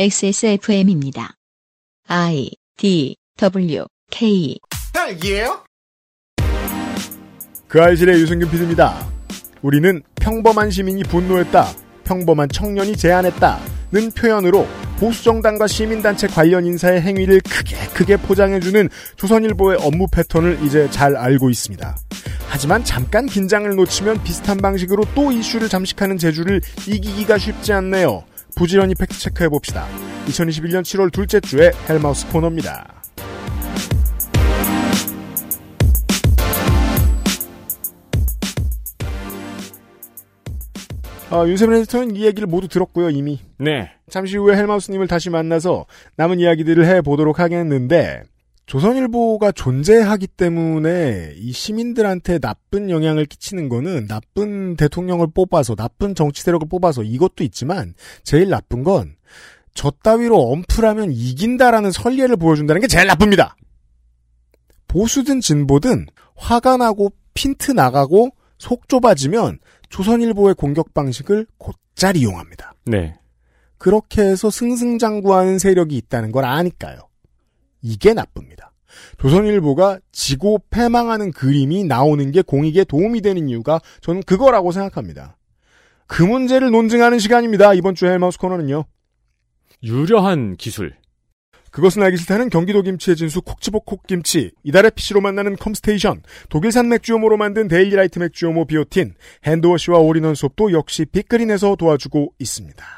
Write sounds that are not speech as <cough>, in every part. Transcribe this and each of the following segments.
XSFM입니다. I D W K 딸기예요? 그 알실의 유승균 PD입니다. 우리는 평범한 시민이 분노했다. 평범한 청년이 제안했다.는 표현으로 보수정당과 시민단체 관련 인사의 행위를 크게 크게 포장해주는 조선일보의 업무 패턴을 이제 잘 알고 있습니다. 하지만 잠깐 긴장을 놓치면 비슷한 방식으로 또 이슈를 잠식하는 재주를 이기기가 쉽지 않네요. 부지런히 팩트 체크해 봅시다. 2021년 7월 둘째 주에 헬마우스 코너입니다. 아, 윤세민 에디터는 이 얘기를 모두 들었고요, 이미. 네. 잠시 후에 헬마우스님을 다시 만나서 남은 이야기들을 해 보도록 하겠는데, 조선일보가 존재하기 때문에 이 시민들한테 나쁜 영향을 끼치는 거는 나쁜 대통령을 뽑아서, 나쁜 정치 세력을 뽑아서 이것도 있지만, 제일 나쁜 건, 저 따위로 엄프라면 이긴다라는 설례를 보여준다는 게 제일 나쁩니다. 보수든 진보든 화가 나고 핀트 나가고 속 좁아지면 조선일보의 공격 방식을 곧잘 이용합니다. 네. 그렇게 해서 승승장구하는 세력이 있다는 걸 아니까요. 이게 나쁩니다. 조선일보가 지고 패망하는 그림이 나오는 게 공익에 도움이 되는 이유가 저는 그거라고 생각합니다. 그 문제를 논증하는 시간입니다. 이번 주 헬마우스 코너는요. 유려한 기술. 그것은 알기 싫다는 경기도 김치의 진수 콕지복 콕김치, 이달의 PC로 만나는 컴스테이션, 독일산 맥주효모로 만든 데일리라이트 맥주효모 비오틴, 핸드워시와 올인원 솝도 역시 빅그린에서 도와주고 있습니다.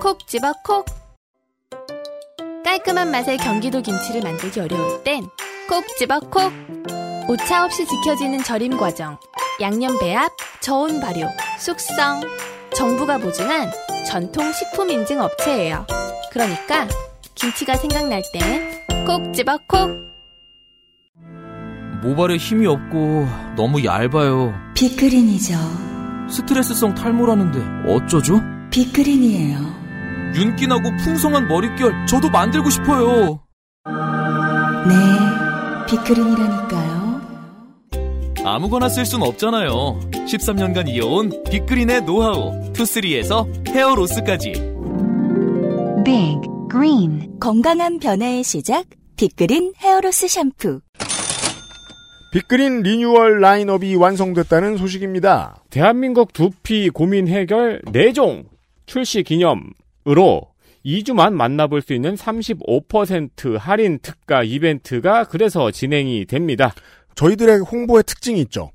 콕 집어 콕 깔끔한 맛의 경기도 김치를 만들기 어려울 땐 콕 집어 콕 오차 없이 지켜지는 절임 과정 양념 배합, 저온 발효, 숙성 정부가 보증한 전통 식품 인증 업체예요. 그러니까 김치가 생각날 땐 콕 집어 콕 모발에 힘이 없고 너무 얇아요. 빅그린이죠. 스트레스성 탈모라는데 어쩌죠? 빅그린이에요. 윤기나고 풍성한 머릿결 저도 만들고 싶어요. 네, 빅그린이라니까요. 아무거나 쓸 순 없잖아요. 13년간 이어온 빅그린의 노하우 투쓰리에서 헤어로스까지. 빅 그린 건강한 변화의 시작 빅그린 헤어로스 샴푸. 빅그린 리뉴얼 라인업이 완성됐다는 소식입니다. 대한민국 두피 고민 해결 4종 출시 기념 으로 2주만 만나볼 수 있는 35% 할인 특가 이벤트가 그래서 진행이 됩니다. 저희들의 홍보의 특징이 있죠.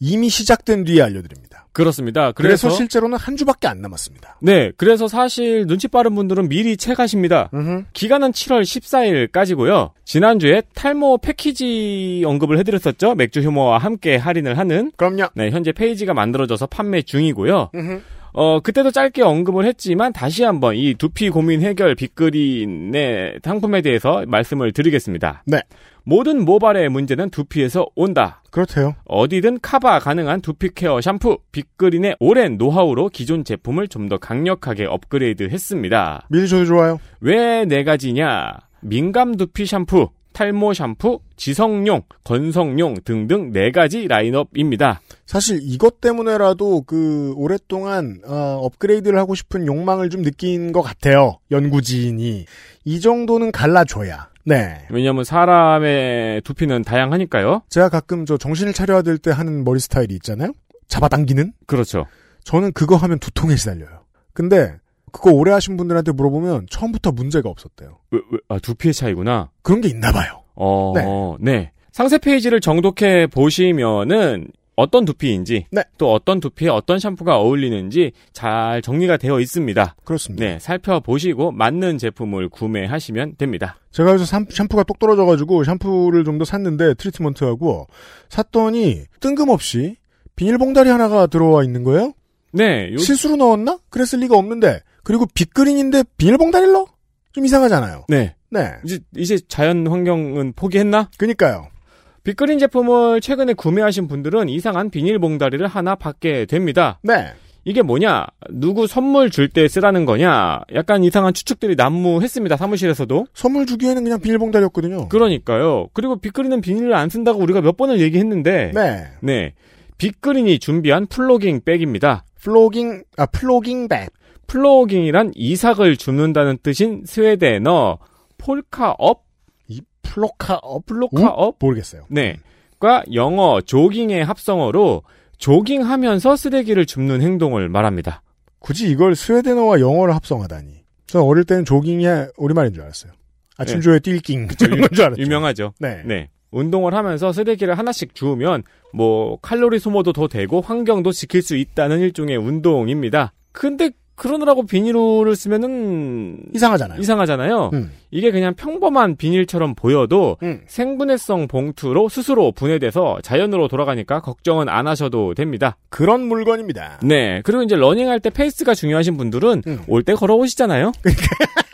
이미 시작된 뒤에 알려드립니다. 그렇습니다. 그래서, 그래서, 실제로는 한 주밖에 안 남았습니다. 네, 그래서 사실 눈치 빠른 분들은 미리 체가십니다. 기간은 7월 14일까지고요. 지난주에 탈모 패키지 언급을 해드렸었죠. 맥주 효모와 함께 할인을 하는. 그럼요. 네, 현재 페이지가 만들어져서 판매 중이고요. 음흠. 어, 그때도 짧게 언급을 했지만 다시 한번 이 두피 고민 해결 빅그린의 상품에 대해서 말씀을 드리겠습니다. 네. 모든 모발의 문제는 두피에서 온다. 그렇대요. 어디든 커버 가능한 두피 케어 샴푸 빅그린의 오랜 노하우로 기존 제품을 좀 더 강력하게 업그레이드 했습니다. 미리 저도 좋아요. 왜 네 가지냐? 민감 두피 샴푸, 탈모 샴푸, 지성용, 건성용 등등 네 가지 라인업입니다. 사실 이것 때문에라도 그 오랫동안 어, 업그레이드를 하고 싶은 욕망을 좀 느낀 것 같아요. 연구진이 이 정도는 갈라줘야. 네. 왜냐하면 사람의 두피는 다양하니까요. 제가 가끔 저 정신을 차려야 될 때 하는 머리 스타일이 있잖아요. 잡아당기는. 그렇죠. 저는 그거 하면 두통에 시달려요. 근데 그거 오래 하신 분들한테 물어보면 처음부터 문제가 없었대요. 왜, 왜, 아, 두피의 차이구나. 그런 게 있나 봐요. 어, 네. 상세 페이지를 정독해 보시면은 어떤 두피인지 네. 또 어떤 두피에 어떤 샴푸가 어울리는지 잘 정리가 되어 있습니다. 그렇습니다. 네, 살펴보시고 맞는 제품을 구매하시면 됩니다. 제가 샴- 샴푸가 똑 떨어져가지고 샴푸를 좀 더 샀는데 트리트먼트하고 샀더니 뜬금없이 비닐봉다리 하나가 들어와 있는 거예요? 네, 요, 실수로 넣었나? 그랬을 리가 없는데 그리고 빅그린인데 비닐봉다릴러? 좀 이상하잖아요. 네. 네. 이제, 이제 자연 환경은 포기했나? 그니까요. 빅그린 제품을 최근에 구매하신 분들은 이상한 비닐봉다리를 하나 받게 됩니다. 네. 이게 뭐냐? 누구 선물 줄 때 쓰라는 거냐? 약간 이상한 추측들이 난무했습니다. 사무실에서도. 선물 주기에는 그냥 비닐봉다리였거든요. 그러니까요. 그리고 빅그린은 비닐을 안 쓴다고 우리가 몇 번을 얘기했는데. 네. 네. 빅그린이 준비한 plogging bag입니다. plogging, 아, plogging bag. Plogging이란 이삭을 줍는다는 뜻인 스웨덴어 Plocka upp? 이 plocka upp? Plocka upp? 모르겠어요. 네. 과 영어 조깅의 합성어로 조깅하면서 쓰레기를 줍는 행동을 말합니다. 굳이 이걸 스웨덴어와 영어를 합성하다니. 저는 어릴 때는 조깅이 우리말인 줄 알았어요. 아침 조에 뛸깅. <laughs> 이런 건줄 알았죠. 유명하죠. 네. 네. 운동을 하면서 쓰레기를 하나씩 주우면 뭐 칼로리 소모도 더 되고 환경도 지킬 수 있다는 일종의 운동입니다. 근데 그러느라고 비닐을 쓰면은 이상하잖아요. 이상하잖아요. 음. 이게 그냥 평범한 비닐처럼 보여도 음. 생분해성 봉투로 스스로 분해돼서 자연으로 돌아가니까 걱정은 안 하셔도 됩니다. 그런 물건입니다. 네. 그리고 이제 러닝할 때 페이스가 중요하신 분들은 음. 올때 걸어오시잖아요. <laughs>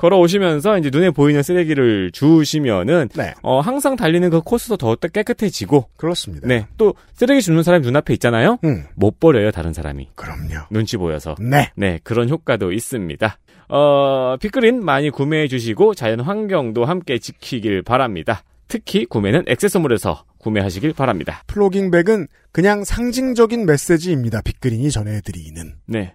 걸어오시면서 이제 눈에 보이는 쓰레기를 주우시면은 네. 어, 항상 달리는 그 코스도 더 깨끗해지고 그렇습니다. 네. 또 쓰레기 줍는 사람이 눈앞에 있잖아요. 음. 못 버려요, 다른 사람이. 그럼요. 눈치 보여서. 네. 네, 그런 효과도 있습니다. 어, 빅그린 많이 구매해 주시고 자연 환경도 함께 지키길 바랍니다. 특히 구매는 XS몰에서 구매하시길 바랍니다. Plogging bag은 그냥 상징적인 메시지입니다. 빅그린이 전해드리는. 네.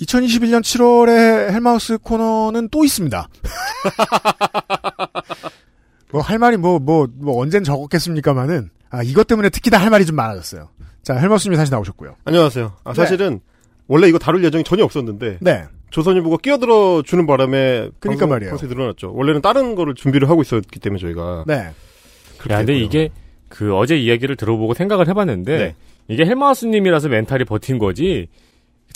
2021년 7월에 헬마우스 코너는 또 있습니다. <laughs> 뭐 할 말이 뭐 뭐 뭐 언젠 적었겠습니까마는 아 이것 때문에 특히 다할 말이 좀 많아졌어요. 자 헬마우스님이 다시 나오셨고요. 안녕하세요. 아, 사실은 원래 이거 다룰 예정이 전혀 없었는데 네. 조선일보가 끼어들어 주는 바람에 그러니까 방송, 말이에요. 방송이 늘어났죠. 원래는 다른 거를 준비를 하고 있었기 때문에 저희가 네. 야, 근데 했고요. 이게 그 어제 이야기를 들어보고 생각을 해봤는데 네. 이게 헬마우스님이라서 멘탈이 버틴 거지.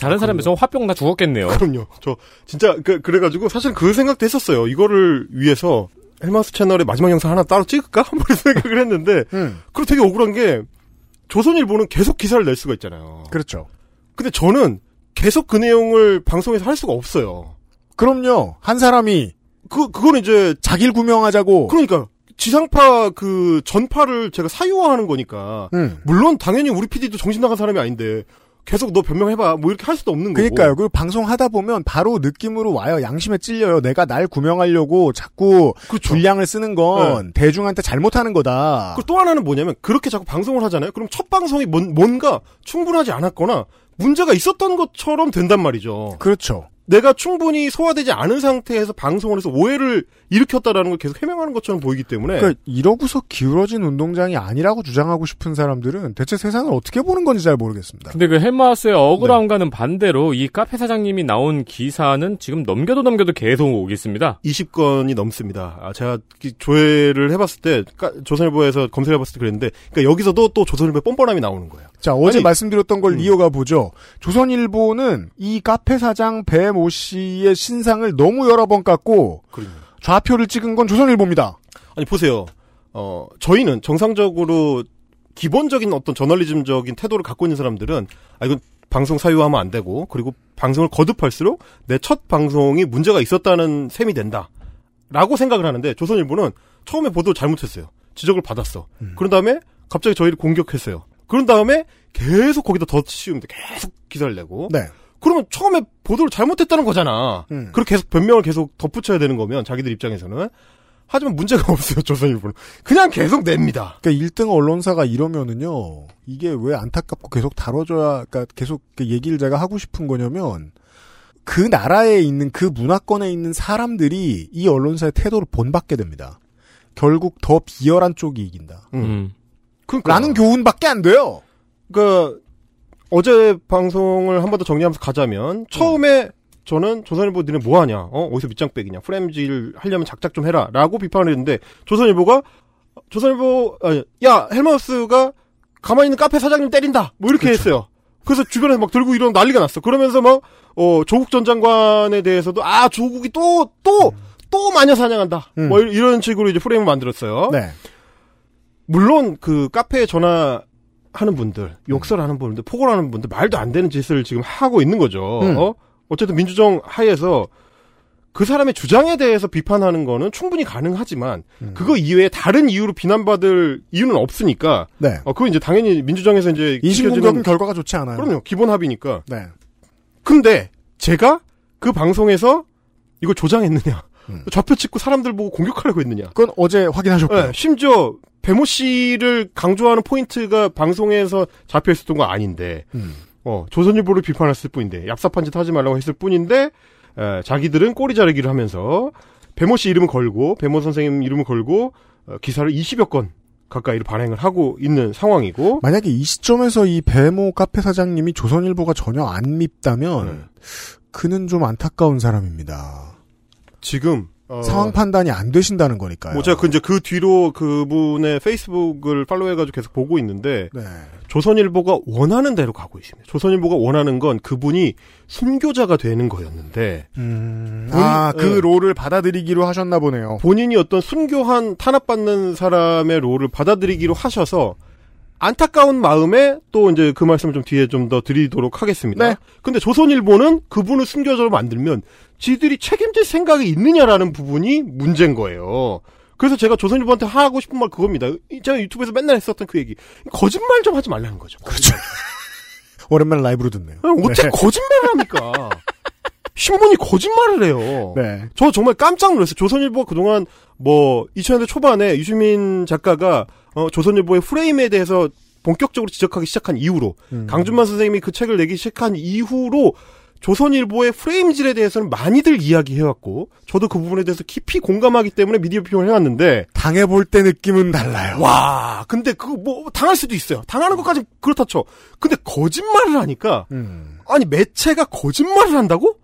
다른 사람에서 화병 다 죽었겠네요. 그럼요. 저 진짜 그, 그래가지고 사실 그 생각도 했었어요. 이거를 위해서 헬마우스 채널에 마지막 영상 하나 따로 찍을까? <laughs> 뭐 이런 생각을 했는데 <laughs> 음. 그리고 되게 억울한 게 조선일보는 계속 기사를 낼 수가 있잖아요. 그렇죠. 근데 저는 계속 그 내용을 방송에서 할 수가 없어요. 그럼요. 한 사람이 그 그거는 이제 자기를 구명하자고. 그러니까 지상파 그 전파를 제가 사유화하는 거니까 음. 물론 당연히 우리 PD도 정신 나간 사람이 아닌데 계속 너 변명해봐 뭐 이렇게 할 수도 없는 거고. 그러니까요. 그 방송하다 보면 바로 느낌으로 와요. 양심에 찔려요. 내가 날 구명하려고 자꾸 그렇죠. 분량을 쓰는 건 대중한테 잘못하는 거다. 그리고 또 하나는 뭐냐면 그렇게 자꾸 방송을 하잖아요. 그럼 첫 방송이 뭔, 뭔가 충분하지 않았거나 문제가 있었던 것처럼 된단 말이죠. 그렇죠. 내가 충분히 소화되지 않은 상태에서 방송을 해서 오해를 일으켰다라는 걸 계속 해명하는 것처럼 보이기 때문에 그러니까 이러고서 기울어진 운동장이 아니라고 주장하고 싶은 사람들은 대체 세상을 어떻게 보는 건지 잘 모르겠습니다. 근데 그 헬마우스의 억울함과는 반대로 이 카페 사장님이 나온 기사는 지금 넘겨도 넘겨도 계속 오고 있습니다. 20건이 넘습니다. 아, 제가 이 조회를 해봤을 때 까- 조선일보에서 검색해봤을 때 그랬는데 그러니까 여기서도 또 조선일보의 뻔뻔함이 나오는 거예요. 자, 어제 아니, 말씀드렸던 걸 음. 이어가 보죠. 조선일보는 이 카페 사장 배모 씨의 신상을 너무 여러 번 깎고 그럼요. 좌표를 찍은 건 조선일보입니다. 아니 보세요. 어 저희는 정상적으로 기본적인 어떤 저널리즘적인 태도를 갖고 있는 사람들은 아 이건 방송 사유화하면 안 되고 그리고 방송을 거듭할수록 내 첫 방송이 문제가 있었다는 셈이 된다. 라고 생각을 하는데 조선일보는 처음에 보도를 잘못했어요. 지적을 받았어. 그런 다음에 갑자기 저희를 공격했어요. 그런 다음에 계속 거기다 더 씌우면 계속 기사를 내고 네. 그러면 처음에 보도를 잘못했다는 거잖아. 음. 그렇게 계속 변명을 계속 덧붙여야 되는 거면 자기들 입장에서는 하지만 문제가 <laughs> 없어요. 조선일보는 그냥 계속 냅니다. 그러니까 1등 언론사가 이러면은요. 이게 왜 안타깝고 계속 다뤄줘야 그러니까 계속 그 얘기를 제가 하고 싶은 거냐면 그 나라에 있는 그 문화권에 있는 사람들이 이 언론사의 태도를 본받게 됩니다. 결국 더 비열한 쪽이 이긴다. 음. 음. 그러니까. 라는 교훈밖에 안 돼요. 그 어제 방송을 한 번 더 정리하면서 가자면 처음에 저는 조선일보 니네 뭐하냐? 어? 어디서 밑장 빼기냐? 프레임질 하려면 작작 좀 해라라고 비판을 했는데 조선일보가 조선일보 아니, 야 헬마우스가 가만히 있는 카페 사장님 때린다! 뭐 이렇게 했어요. 그래서 주변에서 막 들고 이런 난리가 났어. 그러면서 막 어, 조국 전 장관에 대해서도 아 조국이 또 또또 마녀 사냥한다! 음. 뭐 이런 식으로 이제 프레임을 만들었어요. 네. 물론 그 카페에 전화 하는 분들, 욕설하는 분들, 폭언하는 분들 말도 안 되는 짓을 지금 하고 있는 거죠. 음. 어? 어쨌든 민주정 하에서 그 사람의 주장에 대해서 비판하는 거는 충분히 가능하지만 음. 그거 이외에 다른 이유로 비난받을 이유는 없으니까 네. 어 그거 이제 당연히 민주정에서 이제 인신공격은 지켜지는- 결과가 좋지 않아요. 그럼요 기본 합의니까 네. 근데 제가 그 방송에서 이거 조장했느냐 음. 좌표 찍고 사람들 보고 공격하려고 했느냐 그건 어제 확인하셨고요. 네, 심지어 배모 씨를 강조하는 포인트가 방송에서 잡혀 있었던 거 아닌데, 음. 어, 조선일보를 비판했을 뿐인데, 얍삽한 짓 하지 말라고 했을 뿐인데, 에, 자기들은 꼬리 자르기를 하면서, 배모 씨 이름을 걸고, 배모 선생님 이름을 걸고, 어, 기사를 20여 건 가까이를 발행을 하고 있는 상황이고, 만약에 이 시점에서 이 배모 카페 사장님이 조선일보가 전혀 안 밉다면 네. 그는 좀 안타까운 사람입니다. 지금, 어, 상황 판단이 안 되신다는 거니까요. 뭐 제가 그 이제 그 뒤로 그분의 페이스북을 팔로우해가지고 계속 보고 있는데, 네. 조선일보가 원하는 대로 가고 있습니다. 조선일보가 원하는 건 그분이 순교자가 되는 거였는데 음, 본- 아, 그 네. 롤을 받아들이기로 하셨나 보네요. 본인이 어떤 순교한 탄압받는 사람의 롤을 받아들이기로 하셔서 안타까운 마음에 또 이제 그 말씀을 좀 뒤에 좀 더 드리도록 하겠습니다. 네. 근데 조선일보는 그분을 순교자로 만들면 지들이 책임질 생각이 있느냐라는 부분이 문제인 거예요. 그래서 제가 조선일보한테 하고 싶은 말 그겁니다. 제가 유튜브에서 맨날 했었던 그 얘기. 거짓말 좀 하지 말라는 거죠. 그렇죠. <laughs> 오랜만에 라이브로 듣네요. 어떻게 네. 거짓말을 합니까? 신문이 거짓말을 해요. 네. 저 정말 깜짝 놀랐어요. 조선일보가 그동안 뭐 2000년대 초반에 유시민 작가가 어, 조선일보의 프레임에 대해서 본격적으로 지적하기 시작한 이후로 음. 강준만 선생님이 그 책을 내기 시작한 이후로 조선일보의 프레임질에 대해서는 많이들 이야기해왔고 저도 그 부분에 대해서 깊이 공감하기 때문에 미디어 비평을 해왔는데 당해볼 때 느낌은 달라요. 와 근데 그거 뭐 당할 수도 있어요. 당하는 것까지 그렇다 쳐. 근데 거짓말을 하니까 음. 아니 매체가 거짓말을 한다고?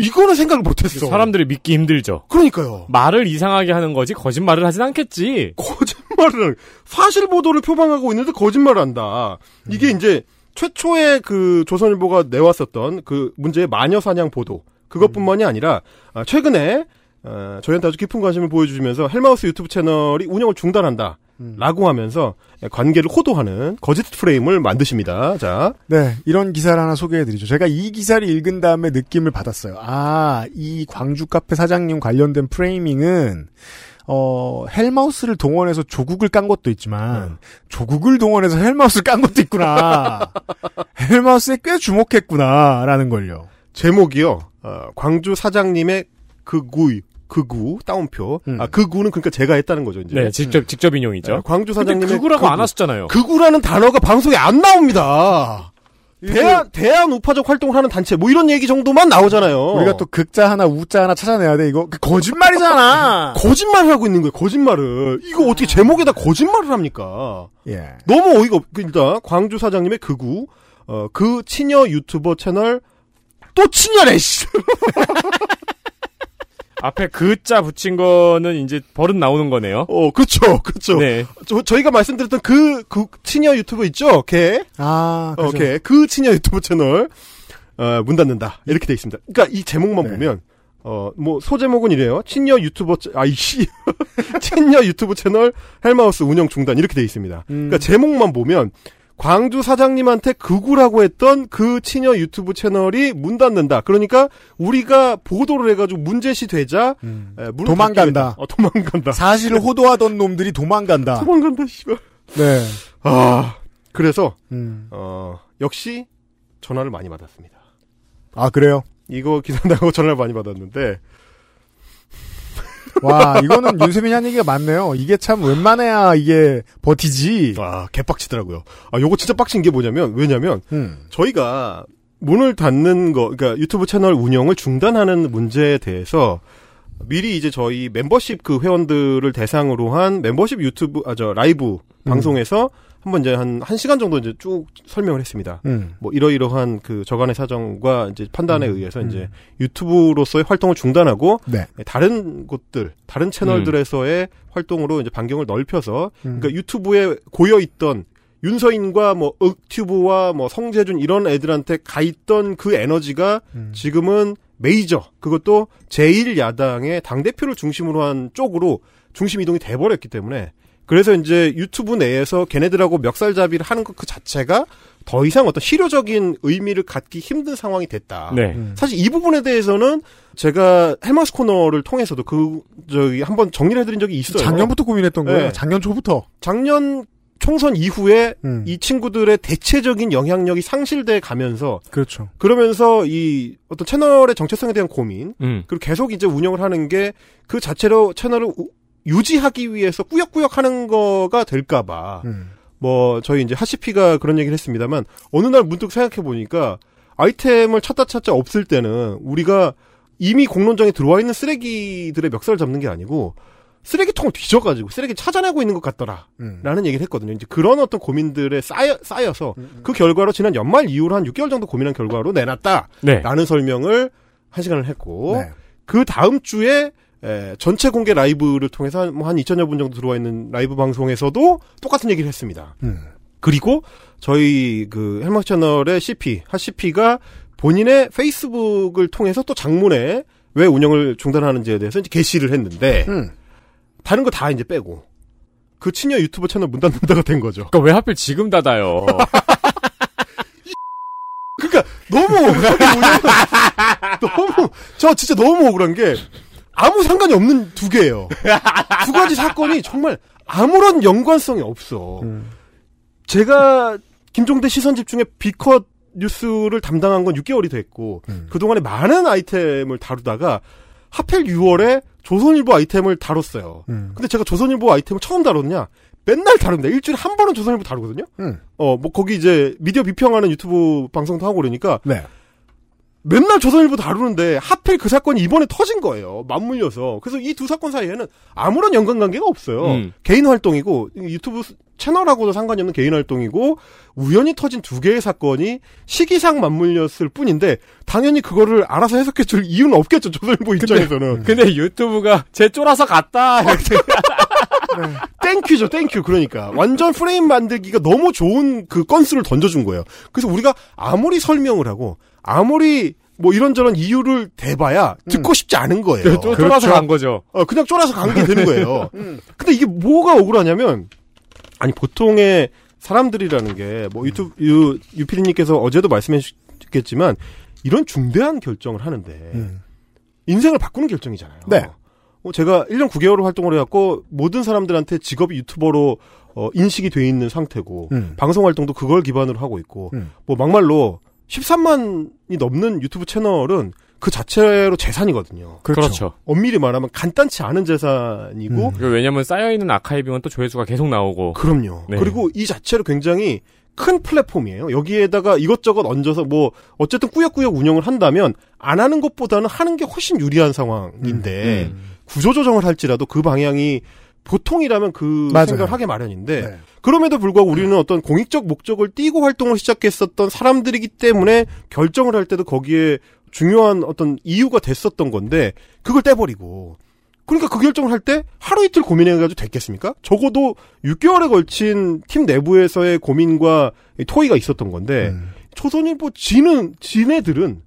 이거는 생각을 못했어. 사람들이 믿기 힘들죠. 그러니까요. 말을 이상하게 하는 거지 거짓말을 하진 않겠지. 거짓말을 사실 보도를 표방하고 있는데 거짓말을 한다. 이게 이제 최초의 그 조선일보가 내왔었던 그 문제의 마녀 사냥 보도 그것뿐만이 아니라 아, 최근에 어, 저희한테 아주 깊은 관심을 보여주면서 헬마우스 유튜브 채널이 운영을 중단한다. 라고 하면서 관계를 호도하는 거짓 프레임을 만드십니다. 자, 네, 이런 기사를 하나 소개해드리죠. 제가 이 기사를 읽은 다음에 느낌을 받았어요. 아, 이 광주 카페 사장님 관련된 프레이밍은 어, 헬마우스를 동원해서 조국을 깐 것도 있지만, 조국을 동원해서 헬마우스를 깐 것도 있구나. <laughs> 헬마우스에 꽤 주목했구나, 라는 걸요. 제목이요. 어, 광주 사장님의 극우, 극우, 따옴표. 음. 아, 극우는 그러니까 제가 했다는 거죠, 이제. 네, 직접 직접 인용이죠. 네, 광주 근데 사장님의 그구라고 안 극우. 하셨잖아요. 극우라는 단어가 방송에 안 나옵니다. 대한, 대한 우파적 활동을 하는 단체, 뭐 이런 얘기 정도만 나오잖아요. 우리가 또 극자 하나, 우자 하나 찾아내야 돼, 이거. 그 거짓말이잖아! <laughs> 거짓말을 하고 있는 거예요, 거짓말을. 이거 어떻게 제목에다 거짓말을 합니까? 예. 너무 어이가 없, 일단, 광주 사장님의 극우, 어, 그 친여 유튜버 채널, 또 친여래, 씨. <laughs> 앞에 그자 붙인 거는 이제 버릇 나오는 거네요. 어, 그쵸, 그쵸. 네. 저, 저희가 말씀드렸던 그, 그 친여 유튜버 있죠? 걔? 아, 어, 그죠. 걔. 그 친여 유튜브 채널, 어, 문 닫는다. 이렇게 돼 있습니다. 그니까 이 제목만 네. 보면, 어, 뭐, 소제목은 이래요. 친여 유튜버, 채- 아이씨. <laughs> 친여 유튜브 채널 헬마우스 운영 중단. 이렇게 돼 있습니다. 음. 그니까 제목만 보면, 광주 사장님한테 극우라고 했던 그 친여 유튜브 채널이 문 닫는다. 그러니까 우리가 보도를 해가지고 문제시 되자 음. 도망간다. 어, 도망간다. 사실을 호도하던 놈들이 도망간다. <laughs> 도망간다. 씨발. 네. 아 그래서 음. 어 역시 전화를 많이 받았습니다. 아, 그래요? 이거 기사 나고 전화를 많이 받았는데 와, 이거는 윤세민이 한 얘기가 맞네요. 이게 참 웬만해야 이게 버티지. 아 개빡치더라고요. 아 요거 진짜 빡친 게 뭐냐면 왜냐면 음. 저희가 문을 닫는 거 그러니까 유튜브 채널 운영을 중단하는 문제에 대해서 미리 이제 저희 멤버십 그 회원들을 대상으로 한 멤버십 유튜브 아 저 라이브 방송에서 한번 이제 한 1시간 정도 이제 쭉 설명을 했습니다. 음. 뭐 이러이러한 그 저간의 사정과 이제 판단에 음, 의해서 음. 이제 유튜브로서의 활동을 중단하고 네. 다른 곳들, 다른 채널들에서의 활동으로 이제 반경을 넓혀서 음. 그러니까 유튜브에 고여 있던 윤서인과 뭐 윽튜브와 뭐 성재준 이런 애들한테 가 있던 그 에너지가 음. 지금은 메이저 그것도 제1야당의 당 대표를 중심으로 한 쪽으로 중심 이동이 돼 버렸기 때문에 그래서 이제 유튜브 내에서 걔네들하고 멱살잡이를 하는 것 그 자체가 더 이상 어떤 실효적인 의미를 갖기 힘든 상황이 됐다. 네. 음. 사실 이 부분에 대해서는 제가 헬마스 코너를 통해서도 그 저기 한번 정리를 해드린 적이 있어요. 작년부터 고민했던 거예요. 네. 작년 초부터. 작년 총선 이후에 음. 이 친구들의 대체적인 영향력이 상실돼 가면서 그렇죠. 그러면서 이 어떤 채널의 정체성에 대한 고민 음. 그리고 계속 이제 운영을 하는 게 그 자체로 채널을 우- 유지하기 위해서 꾸역꾸역 하는 거가 될까봐 음. 뭐 저희 이제 하시피가 그런 얘기를 했습니다만 어느 날 문득 생각해 보니까 아이템을 찾다 찾자 없을 때는 우리가 이미 공론장에 들어와 있는 쓰레기들의 멱살을 잡는 게 아니고 쓰레기통을 뒤져가지고 쓰레기 찾아내고 있는 것 같더라. 음. 라는 얘기를 했거든요. 이제 그런 어떤 고민들에 쌓여, 쌓여서 그 결과로 지난 연말 이후로 한 6개월 정도 고민한 결과로 내놨다. 네. 라는 설명을 한 시간을 했고 네. 그 다음 주에 에, 전체 공개 라이브를 통해서 한, 뭐 한 2천여 분 정도 들어와 있는 라이브 방송에서도 똑같은 얘기를 했습니다. 음. 그리고 저희 그 헬마스 채널의 CP, 하CP가 본인의 페이스북을 통해서 또 장문에 왜 운영을 중단하는지에 대해서 이제 게시를 했는데 음. 다른 거 다 이제 빼고 그 친여 유튜브 채널 문 닫는다가 된 거죠. 그러니까 왜 하필 지금 닫아요? <laughs> 그러니까 너무 억울하게 <laughs> 너무 저 진짜 너무 억울한 게 아무 상관이 없는 두 개예요. 두 가지 사건이 정말 아무런 연관성이 없어. 음. 제가 김종대 시선 집중의 비컷 뉴스를 담당한 건 6개월이 됐고 음. 그동안에 많은 아이템을 다루다가 하필 6월에 조선일보 아이템을 다뤘어요. 음. 근데 제가 조선일보 아이템을 처음 다뤘냐? 맨날 다룹니다. 일주일에 한 번은 조선일보 다루거든요. 음. 어, 뭐 거기 이제 미디어 비평하는 유튜브 방송도 하고 그러니까 네. 맨날 조선일보 다루는데 하필 그 사건이 이번에 터진 거예요. 맞물려서. 그래서 이 두 사건 사이에는 아무런 연관관계가 없어요. 음. 개인 활동이고 유튜브 채널하고도 상관이 없는 개인 활동이고 우연히 터진 두 개의 사건이 시기상 맞물렸을 뿐인데 당연히 그거를 알아서 해석해 줄 이유는 없겠죠. 조선일보 입장에서는. 근데 유튜브가 쟤 쫄아서 갔다. <laughs> 이렇게. Thank you죠, thank you. 그러니까. 완전 프레임 만들기가 너무 좋은 그 건수를 던져준 거예요. 그래서 우리가 아무리 설명을 하고, 아무리 뭐 이런저런 이유를 대봐야 듣고 싶지 않은 거예요. 쫄- 쫄아서 간 거죠. 어, 그냥 쫄아서 간 게 되는 거예요. <laughs> 근데 이게 뭐가 억울하냐면, 아니, 보통의 사람들이라는 게, 뭐 유튜브, 유, 유피디님께서 어제도 말씀해 주셨겠지만, 이런 중대한 결정을 하는데, 음. 인생을 바꾸는 결정이잖아요. 네. 어, 제가 1년 9개월을 활동을 해갖고 모든 사람들한테 직업이 유튜버로 어, 인식이 돼 있는 상태고 음. 방송 활동도 그걸 기반으로 하고 있고 음. 뭐 막말로 13만이 넘는 유튜브 채널은 그 자체로 재산이거든요. 그렇죠. 엄밀히 말하면 간단치 않은 재산이고 음. 그리고 왜냐면 쌓여 있는 아카이빙은 또 조회수가 계속 나오고. 그럼요. 네. 그리고 이 자체로 굉장히 큰 플랫폼이에요. 여기에다가 이것저것 얹어서 뭐 어쨌든 꾸역꾸역 운영을 한다면 안 하는 것보다는 하는 게 훨씬 유리한 상황인데 음. 구조조정을 할지라도 그 방향이 보통이라면 그 맞아요. 생각을 하게 마련인데 네. 그럼에도 불구하고 우리는 어떤 공익적 목적을 띠고 활동을 시작했었던 사람들이기 때문에 결정을 할 때도 거기에 중요한 어떤 이유가 됐었던 건데 그걸 떼버리고 그러니까 그 결정을 할 때 하루 이틀 고민해가지고 됐겠습니까? 적어도 6개월에 걸친 팀 내부에서의 고민과 토의가 있었던 건데 음. 조선일보 지는 지네들은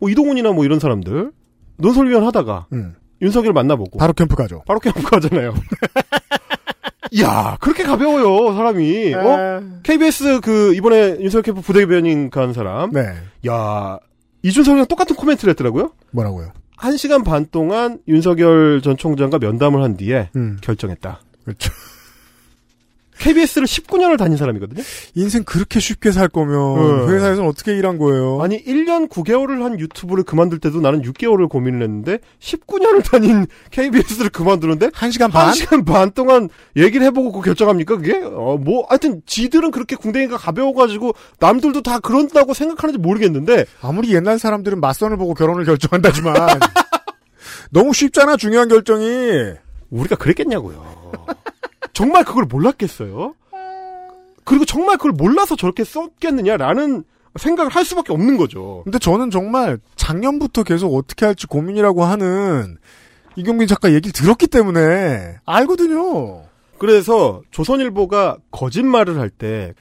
뭐 이동훈이나 뭐 이런 사람들 논설위원 하다가 음. 윤석열 만나보고 바로 캠프 가죠. 바로 캠프 가잖아요. <laughs> 이야, 그렇게 가벼워요, 사람이. 어? 에. KBS 그, 이번에 윤석열 캠프 부대변인 간 사람. 네. 야 이준석이랑 똑같은 코멘트를 했더라고요. 뭐라고요? 한 시간 반 동안 윤석열 전 총장과 면담을 한 뒤에 음. 결정했다. 그렇죠. KBS를 19년을 다닌 사람이거든요. 인생 그렇게 쉽게 살 거면 네. 회사에서는 어떻게 일한 거예요? 아니, 1년 9개월을 한 유튜브를 그만둘 때도 나는 6개월을 고민을 했는데, 19년을 다닌 <laughs> KBS를 그만두는데, 한 시간 반? 한 시간 반 동안 얘기를 해보고 그 결정합니까, 그게? 어, 뭐, 하여튼, 지들은 그렇게 궁뎅이가 가벼워가지고, 남들도 다 그런다고 생각하는지 모르겠는데, 아무리 옛날 사람들은 맞선을 보고 결혼을 결정한다지만 <laughs> 너무 쉽잖아 중요한 결정이. 우리가 그랬겠냐고요. 정말 그걸 몰랐겠어요? 그리고 정말 그걸 몰라서 저렇게 썼겠느냐라는 생각을 할 수밖에 없는 거죠. 근데 저는 정말 작년부터 계속 어떻게 할지 고민이라고 하는 이경민 작가 얘기를 들었기 때문에 알거든요. 그래서 조선일보가 거짓말을 할 때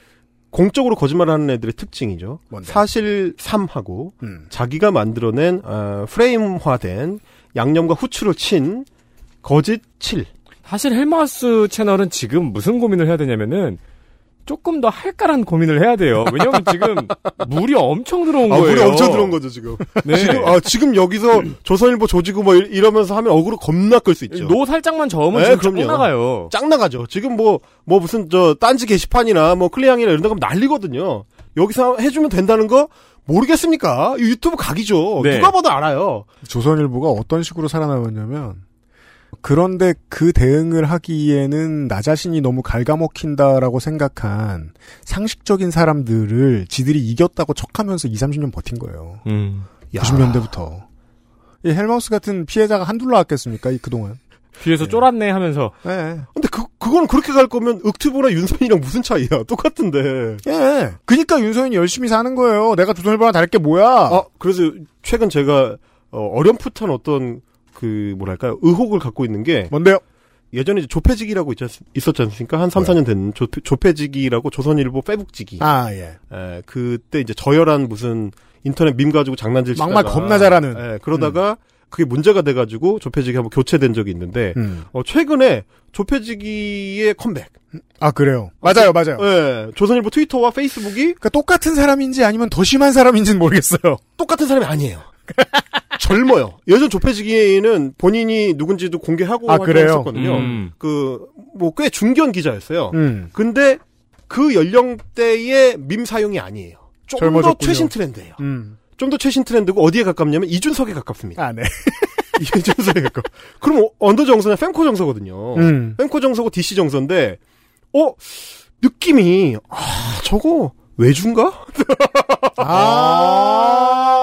공적으로 거짓말하는 애들의 특징이죠. 뭔데? 사실 3하고 음. 자기가 만들어낸 어, 프레임화된 양념과 후추를 친 거짓 7. 사실 헬마우스 채널은 지금 무슨 고민을 해야 되냐면은 조금 더 할까란 고민을 해야 돼요. 왜냐면 지금 <laughs> 물이 엄청 들어온 아, 거예요. 물이 엄청 들어온 거죠 지금. 네. 지금 아 지금 여기서 조선일보 조지고 뭐 이- 이러면서 하면 어그로 겁나 끌 수 있죠. 노 살짝만 저으면 네, 지금 쫙 나가요. 짱 나가죠. 지금 뭐, 뭐 무슨 저 딴지 게시판이나 뭐 클리앙이나 이런 데 가면 난리거든요. 여기서 해주면 된다는 거 모르겠습니까? 이 유튜브 각이죠. 네. 누가 봐도 알아요. 조선일보가 어떤 식으로 살아남았냐면 그런데 그 대응을 하기에는 나 자신이 너무 갉아먹힌다라고 생각한 상식적인 사람들을 지들이 이겼다고 척하면서 2, 30년 버틴 거예요. 음. 90년대부터. 이 헬마우스 같은 피해자가 한둘 나왔겠습니까? 이 그동안. 뒤에서 쫄았네 하면서 예. 근데 그, 그거는 그렇게 갈 거면 윽트보나 윤선이랑 무슨 차이야? <laughs> 똑같은데. 예. 그니까 윤서인이 열심히 사는 거예요. 내가 조선일보랑 다를 게 뭐야? 아, 그래서 최근 제가 어, 어렴풋한 어떤 그 뭐랄까요? 의혹을 갖고 있는 게 뭔데요? 예전에 않- 있었지 않습니까? 한 3, 4년 된 조, 조폐직이라고 조선일보 페북직이. 아, 예. 에, 그때 이제 저열한 무슨 인터넷 밈 가지고 장난질 치다가 막말 겁나 잘하는. 예, 그러다가 그게 문제가 돼가지고 조폐직이 한번 교체된 적이 있는데 음. 어, 최근에 조폐직이의 컴백. 아, 그래요. 맞아요, 맞아요. 예, 조선일보 트위터와 페이스북이 그러니까 똑같은 사람인지 아니면 더 심한 사람인지는 모르겠어요. 똑같은 사람이 아니에요. <laughs> 젊어요. 예전 조폐직이는 본인이 누군지도 공개하고 아, 그래요? 활동했었거든요. 음. 그뭐 꽤 중견 기자였어요. 음. 근데 그 연령대의 밈 사용이 아니에요. 좀 더. 최신 트렌드예요. 음. 좀더 최신 트렌드고 어디에 가깝냐면 이준석에 가깝습니다. 아, 네. <laughs> 이준석에 가깝. 그럼 어, 언더 정서냐 fem코 정서거든요. 음. fem코 정서고 DC 정서인데 어 느낌이 아 저거 외주인가?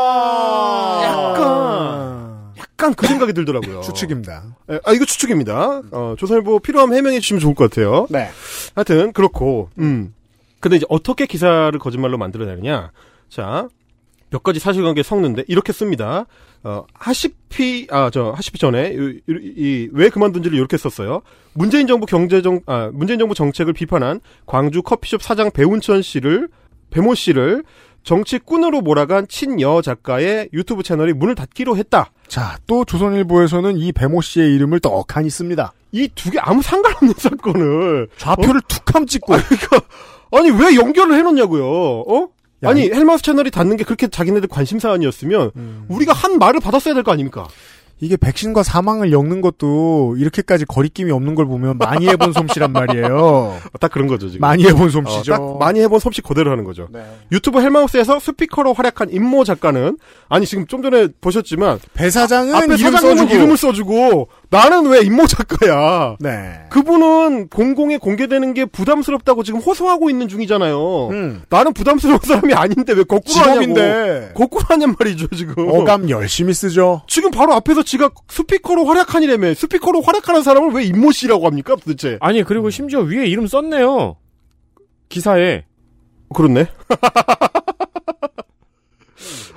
아. <laughs> 약간. 약간 그 생각이 들더라고요. 추측입니다. 에, 아 이거 추측입니다. 어, 조선일보 필요하면 해명해 주시면 좋을 것 같아요. 네. 하여튼 그렇고 음. 근데 이제 어떻게 기사를 거짓말로 만들어내느냐? 자, 몇 가지 사실관계 섞는데 이렇게 씁니다. 어, 하시피 아 저 하시피 전에 이왜 그만둔지를 이렇게 썼어요. 문재인 정부 경제정 아 문재인 정부 정책을 비판한 광주 커피숍 사장 배운천 씨를 배모 씨를 정치꾼으로 몰아간 친여 작가의 유튜브 채널이 문을 닫기로 했다. 자, 또 조선일보에서는 이 배모 씨의 이름을 떡하니 씁니다. 이 두 개 아무 상관없는 사건을 좌표를 툭함 찍고. 아니 왜 연결을 해놓냐고요? 어? 야, 아니 이- 헬마우스 채널이 닫는 게 그렇게 자기네들 관심 사안이었으면 음. 우리가 한 말을 받았어야 될 거 아닙니까? 이게 백신과 사망을 엮는 것도 이렇게까지 거리낌이 없는 걸 보면 많이 해본 솜씨란 말이에요. 어, 딱 그런 거죠 지금. 많이 해본 어, 솜씨죠. 딱 많이 해본 솜씨 그대로 하는 거죠. 네. 유튜브 헬마우스에서 스피커로 활약한 임모 작가는 아니 지금 좀 전에 보셨지만 배 사장은 앞에 이름 사장님은 써주고. 이름을 써주고 나는 왜 임모 작가야? 네. 그분은 공공에 공개되는 게 부담스럽다고 지금 호소하고 있는 중이잖아요. 음. 나는 부담스러운 사람이 아닌데 왜 거꾸로 하냐고. 직업인데 거꾸로 하냔 말이죠 지금. 어감 열심히 쓰죠. 지금 바로 앞에서 지가 스피커로 활약하니라며 스피커로 활약하는 사람을 왜 임모 씨라고 합니까 도대체? 아니 그리고 심지어 위에 이름 썼네요. 기사에 그렇네. <laughs>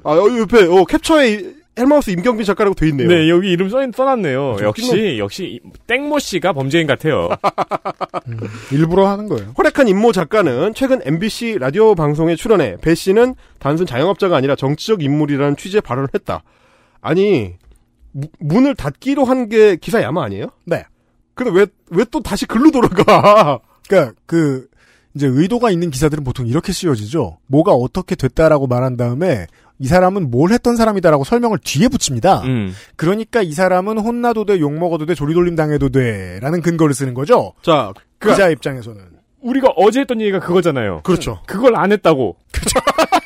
아 여기 옆에 어, 캡처에 헬마우스 임경빈 작가라고 돼 있네요. 네 여기 이름 써 써놨네요. 아, 역시 역시 이- 땡모 씨가 범죄인 같아요. 일부러 하는 거예요. 활약한 임모 작가는 최근 MBC 라디오 방송에 출연해 배 씨는 단순 자영업자가 아니라 정치적 인물이라는 취지의 발언을 했다. 아니 무- 문을 닫기로 한 게 기사 야마 아니에요? 네. 근데 왜 왜 또 다시 글로 돌아가? <laughs> 그러니까 그 이제 의도가 있는 기사들은 보통 이렇게 씌워지죠. 뭐가 어떻게 됐다라고 말한 다음에 이 사람은 뭘 했던 사람이다라고 설명을 뒤에 붙입니다. 음. 그러니까 이 사람은 혼나도 돼, 욕 먹어도 돼, 조리돌림 당해도 돼, 라는 근거를 쓰는 거죠. 자, 그 기자 입장에서는. 우리가 어제 했던 얘기가 그거잖아요. 그렇죠. 그걸 안 했다고. <laughs>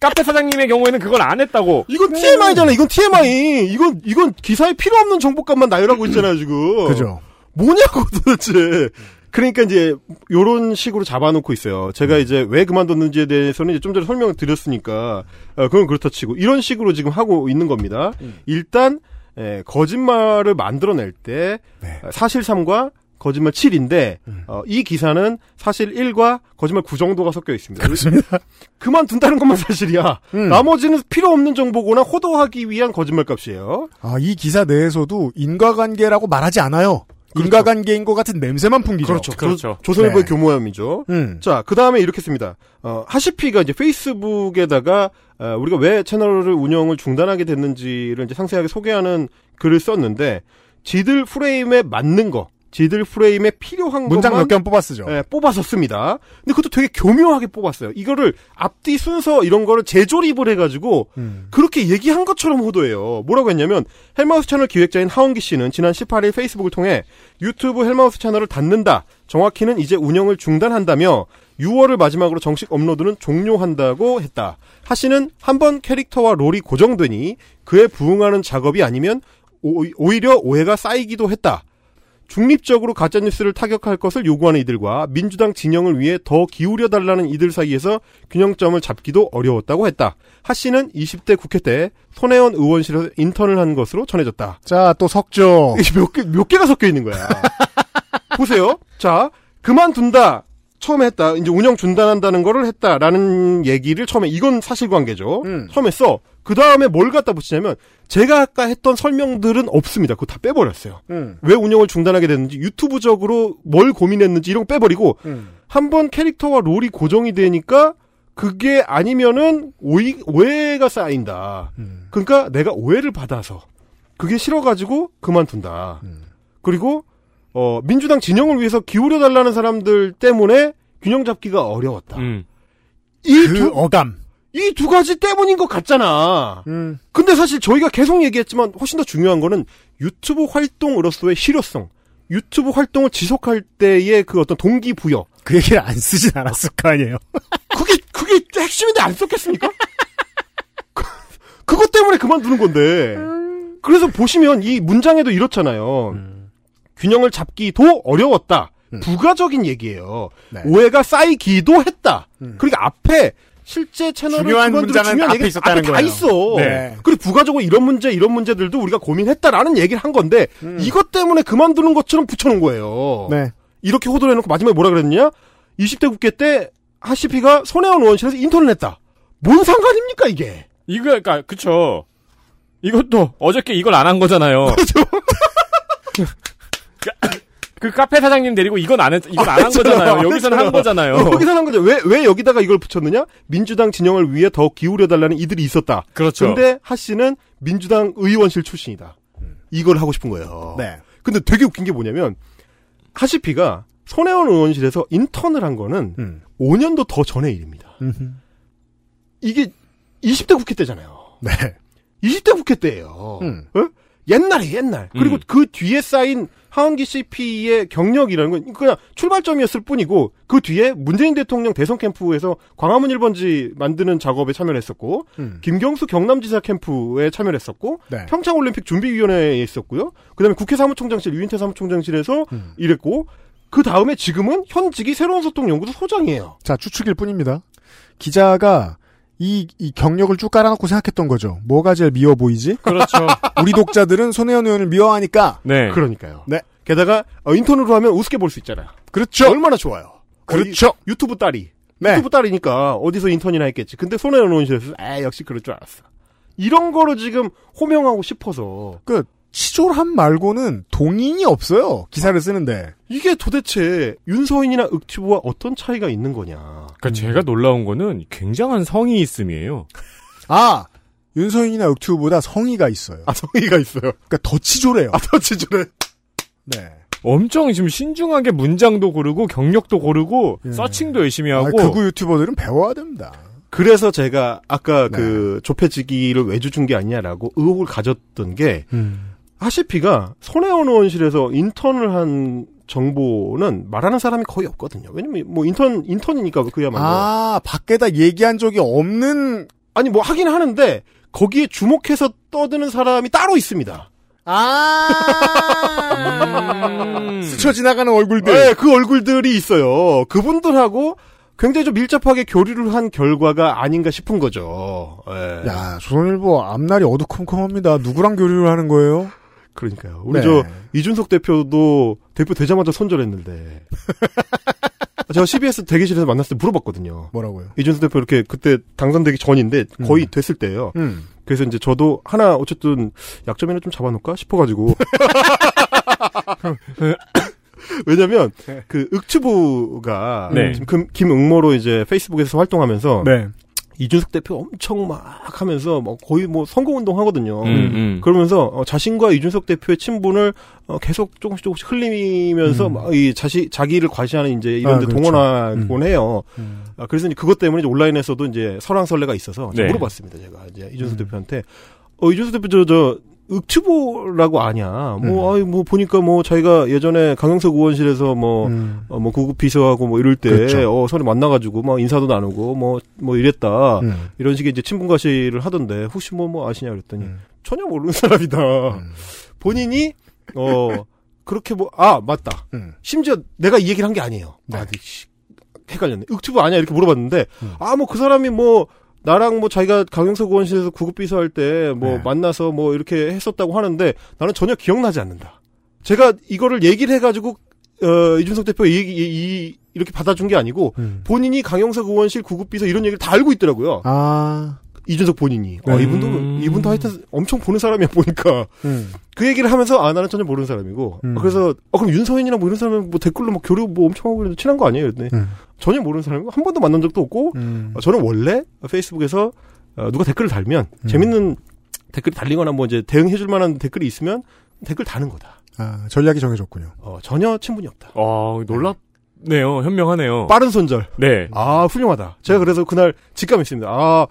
카페 사장님의 경우에는 그걸 안 했다고. 이건 TMI잖아. 이건 TMI. 이건 이건 기사에 필요 없는 정보값만 나열하고 있잖아요 지금. 그죠. 뭐냐고 도대체. 그러니까 이제 요런 식으로 잡아놓고 있어요. 제가 이제 왜 그만뒀는지에 대해서는 이제 좀 전에 설명을 드렸으니까 어, 그건 그렇다 치고 이런 식으로 지금 하고 있는 겁니다. 일단 예, 거짓말을 만들어낼 때 네. 사실 3과 거짓말 7인데 음. 어, 이 기사는 사실 1과 거짓말 9 정도가 섞여 있습니다. 그렇습니다. <laughs> 그만둔다는 것만 사실이야. 음. 나머지는 필요 없는 정보거나 호도하기 위한 거짓말 값이에요. 아, 이 기사 내에서도 인과관계라고 말하지 않아요. 인과관계인 것 같은 냄새만 풍기죠. 그렇죠. 그렇죠. 조, 조선일보의 네. 교모함이죠. 음. 자, 그 다음에 이렇게 씁니다. 어, 하시피가 이제 페이스북에다가 어, 우리가 왜 채널을 운영을 중단하게 됐는지를 이제 상세하게 소개하는 글을 썼는데 지들 프레임에 맞는 거, 지들 프레임에 필요한 문장 것만 몇 개만 뽑았으죠. 예, 뽑아서 씁니다. 근데 그것도 되게 교묘하게 뽑았어요. 이거를 앞뒤 순서 이런 거를 재조립을 해가지고 음. 그렇게 얘기한 것처럼 호도해요. 뭐라고 했냐면 헬마우스 채널 기획자인 하원기 씨는 지난 18일 페이스북을 통해 유튜브 헬마우스 채널을 닫는다. 정확히는 이제 운영을 중단한다며 6월을 마지막으로 정식 업로드는 종료한다고 했다. 하 씨는 한번 캐릭터와 role이 고정되니 그에 부응하는 작업이 아니면 오, 오히려 오해가 쌓이기도 했다. 중립적으로 가짜뉴스를 타격할 것을 요구하는 이들과 민주당 진영을 위해 더 기울여달라는 이들 사이에서 균형점을 잡기도 어려웠다고 했다. 하 씨는 20대 국회 때 손혜원 의원실에서 인턴을 한 것으로 전해졌다. 자, 또. <laughs> 이게 몇, 개, 몇 개가 섞여 있는 거야. <laughs> 보세요. 자, 그만둔다. 처음에 했다. 이제 운영 중단한다는 거를 했다라는 얘기를 처음에 이건 사실관계죠. 음. 처음에 써. 그 다음에 뭘 갖다 붙이냐면 제가 아까 했던 설명들은 없습니다. 그거 다 빼버렸어요. 음. 왜 운영을 중단하게 됐는지 유튜브적으로 뭘 고민했는지 이런 거 빼버리고 음. 한번 캐릭터와 롤이 고정이 되니까 그게 아니면은 오이, 오해가 쌓인다. 음. 그러니까 내가 오해를 받아서 그게 싫어가지고 그만둔다. 음. 그리고 어 민주당 진영을 위해서 기울여 달라는 사람들 때문에 균형 잡기가 어려웠다. 음. 이그 두 어감. 이 두 가지 때문인 것 같잖아. 음. 근데 사실 저희가 계속 얘기했지만 훨씬 더 중요한 거는 유튜브 활동으로서의 실효성, 유튜브 활동을 지속할 때의 그 어떤 동기부여. 그 얘기를 안 쓰진 않았을 거 아니에요. <laughs> 그게 그게 핵심인데 안 썼겠습니까? 그- 그것 때문에 그만두는 건데. 그래서 보시면 이 문장에도 이렇잖아요. 균형을 잡기도 어려웠다. 음. 부가적인 얘기예요. 네. 오해가 쌓이기도 했다. 음. 그러니까 앞에 실제 채널을 중요한 문장은 중요한 앞에 있었다는 앞에 다 거예요. 있어. 네. 그리고 부가적으로 이런 문제 이런 문제들도 우리가 고민했다라는 얘기를 한 건데 음. 이것 때문에 그만두는 것처럼 붙여놓은 거예요. 네. 이렇게 호도를 해놓고 마지막에 뭐라 그랬느냐? 20대 국회 때 하시피가 손혜원 의원실에서 인턴을 했다. 뭔 상관입니까 이게? 이거 그러니까 그쵸. 이것도 어저께 이걸 안 한 거잖아요. <laughs> <laughs> 그 카페 사장님 데리고 이건 안 했, 이건 안 한 거잖아요. 안 여기서는 한. 거잖아요. 여기서 한 거죠. 왜, 왜 여기다가 이걸 붙였느냐? 민주당 진영을 위해 더 기울여달라는 이들이 있었다. 그렇죠. 근데 하 씨는 민주당 의원실 출신이다. 이걸 하고 싶은 거예요. 네. 근데 되게 웃긴 게 뭐냐면, 하시피가 손혜원 의원실에서 인턴을 한 거는 음. 5년도 더 전의 일입니다. 음흠. 이게 20대 국회 때잖아요. 네. 20대 국회 때예요. 음. 어? 옛날에 옛날. 그리고 음. 그 뒤에 쌓인 하원기 CP의 경력이라는 건 그냥 출발점이었을 뿐이고 그 뒤에 문재인 대통령 대선 캠프에서 광화문 1번지 만드는 작업에 참여를 했었고 음. 김경수 경남지사 캠프에 참여를 했었고 네. 평창올림픽 준비위원회에 있었고요. 그다음에 국회 사무총장실 유인태 사무총장실에서 음. 일했고 그 다음에 지금은 현직이 새로운 소통연구소 소장이에요. 자, 추측일 뿐입니다. 기자가 이, 이 경력을 쭉 깔아놓고 생각했던 거죠. 뭐가 제일 미워 보이지? 그렇죠. <laughs> 우리 독자들은 손혜원 의원을 미워하니까. 네. 그러니까요. 네. 게다가 어, 인턴으로 하면 우습게 볼 수 있잖아요. 그렇죠. 얼마나 좋아요. 그렇죠. 어, 이- 유튜브 딸이. 네. 유튜브 딸이니까 어디서 인턴이나 했겠지. 근데 손해원 의원실에서 아 역시 그럴 줄 알았어. 이런 거로 지금 호명하고 싶어서 그, 치졸함 말고는 동인이 없어요. 기사를 쓰는데. 이게 도대체 윤서인이나 윽튜브와 어떤 차이가 있는 거냐. 그러니까 제가 놀라운 거는 굉장한 성이 있음이에요. <laughs> 아! 윤서인이나 윽튜브보다 성의가 있어요. 아 성의가 있어요. 그러니까 더 치졸해요. 아 더 치졸해. 네. 엄청 지금 신중하게 문장도 고르고 경력도 고르고 예. 서칭도 열심히 아, 하고 극우 유튜버들은 배워야 됩니다. 그래서 제가 아까 네. 그 좁혀지기를 외주 준 게 아니냐라고 의혹을 가졌던 게 음. 하시피가 손혜원 의원실에서 인턴을 한 정보는 말하는 사람이 거의 없거든요. 왜냐면 뭐 인턴 인턴이니까 그야말로 아, 밖에다 얘기한 적이 없는, 아니 뭐 하긴 하는데 거기에 주목해서 떠드는 사람이 따로 있습니다. 아, 음. <laughs> 스쳐 지나가는 얼굴들. 네, 그 얼굴들이 있어요. 그분들하고 굉장히 좀 밀접하게 교류를 한 결과가 아닌가 싶은 거죠. 예. 야, 조선일보 앞날이 어두컴컴합니다. 누구랑 교류를 하는 거예요? 그러니까요. 우리 네. 저 이준석 대표도 대표 되자마자 손절했는데 <laughs> 제가 CBS 대기실에서 만났을 때 물어봤거든요. 뭐라고요? 이준석 대표 이렇게 그때 당선되기 전인데 거의 음. 됐을 때예요. 음. 그래서 이제 저도 하나 어쨌든 약점이나 좀 잡아놓을까 싶어가지고 <laughs> 왜냐면 그 윽추부가 네. 지금 금- 김응모로 이제 페이스북에서 활동하면서 네. 이준석 대표 엄청 막 하면서 뭐 거의 뭐 선거운동 하거든요. 음, 음. 그러면서 어, 자신과 이준석 대표의 친분을 어, 계속 조금씩 조금씩 흘리면서 음. 막이 자시 자기를 과시하는 이제 이런 아, 데 그렇죠. 동원하곤 해요. 음. 아, 그래서 이제 그것 때문에 이제 온라인에서도 이제 설왕설래가 있어서 네. 물어봤습니다. 제가 이제 이준석 음. 대표한테 어 이준석 대표 저저 윽추보라고 아냐? 뭐 아이 뭐 보니까 뭐 자기가 예전에 강영석 의원실에서 뭐 음. 어, 뭐 구급 비서하고 뭐 이럴 때, 그렇죠. 어, 서로 만나가지고, 막 인사도 나누고, 뭐, 뭐 이랬다. 음. 이런 식의 이제 친분과시를 하던데, 혹시 뭐, 뭐 아시냐 그랬더니, 음. 전혀 모르는 사람이다. 음. 본인이, 어, 그렇게 뭐, 아, 맞다. 음. 심지어 내가 이 얘기를 한 게 아니에요. 네. 아, 씨, 헷갈렸네. 윽튜브 아니야? 이렇게 물어봤는데, 음. 아, 뭐 그 사람이 뭐, 나랑 뭐 자기가 강영석 의원실에서 구급비서 할 때뭐 네. 만나서 뭐 이렇게 했었다고 하는데 나는 전혀 기억나지 않는다. 제가 이거를 얘기를 해가지고 어, 이준석 대표 이, 이, 이 이렇게 받아준 게 아니고 음. 본인이 강영석 의원실 구급비서 이런 얘기를 다 알고 있더라고요. 아. 이준석 본인이. 어, 네. 이분도 이분도 하여튼 엄청 보는 사람이야 보니까 음. 그 얘기를 하면서 아 나는 전혀 모르는 사람이고 음. 어, 그래서 어 그럼 윤서인이나 뭐 이런 사람은 뭐 댓글로 뭐 교류 뭐 엄청 하고 그래도 친한 거 아니에요? 근데 음. 전혀 모르는 사람이고 한 번도 만난 적도 없고 음. 어, 저는 원래 페이스북에서 어, 누가 댓글을 달면 음. 재밌는 댓글이 달리거나 뭐 이제 대응해줄 만한 댓글이 있으면 댓글 다는 거다. 아, 전략이 정해졌군요. 어, 전혀 친분이 없다. 어, 놀랍네요. 현명하네요. 빠른 손절. 네. 아 훌륭하다. 제가 그래서 그날 직감했습니다. 아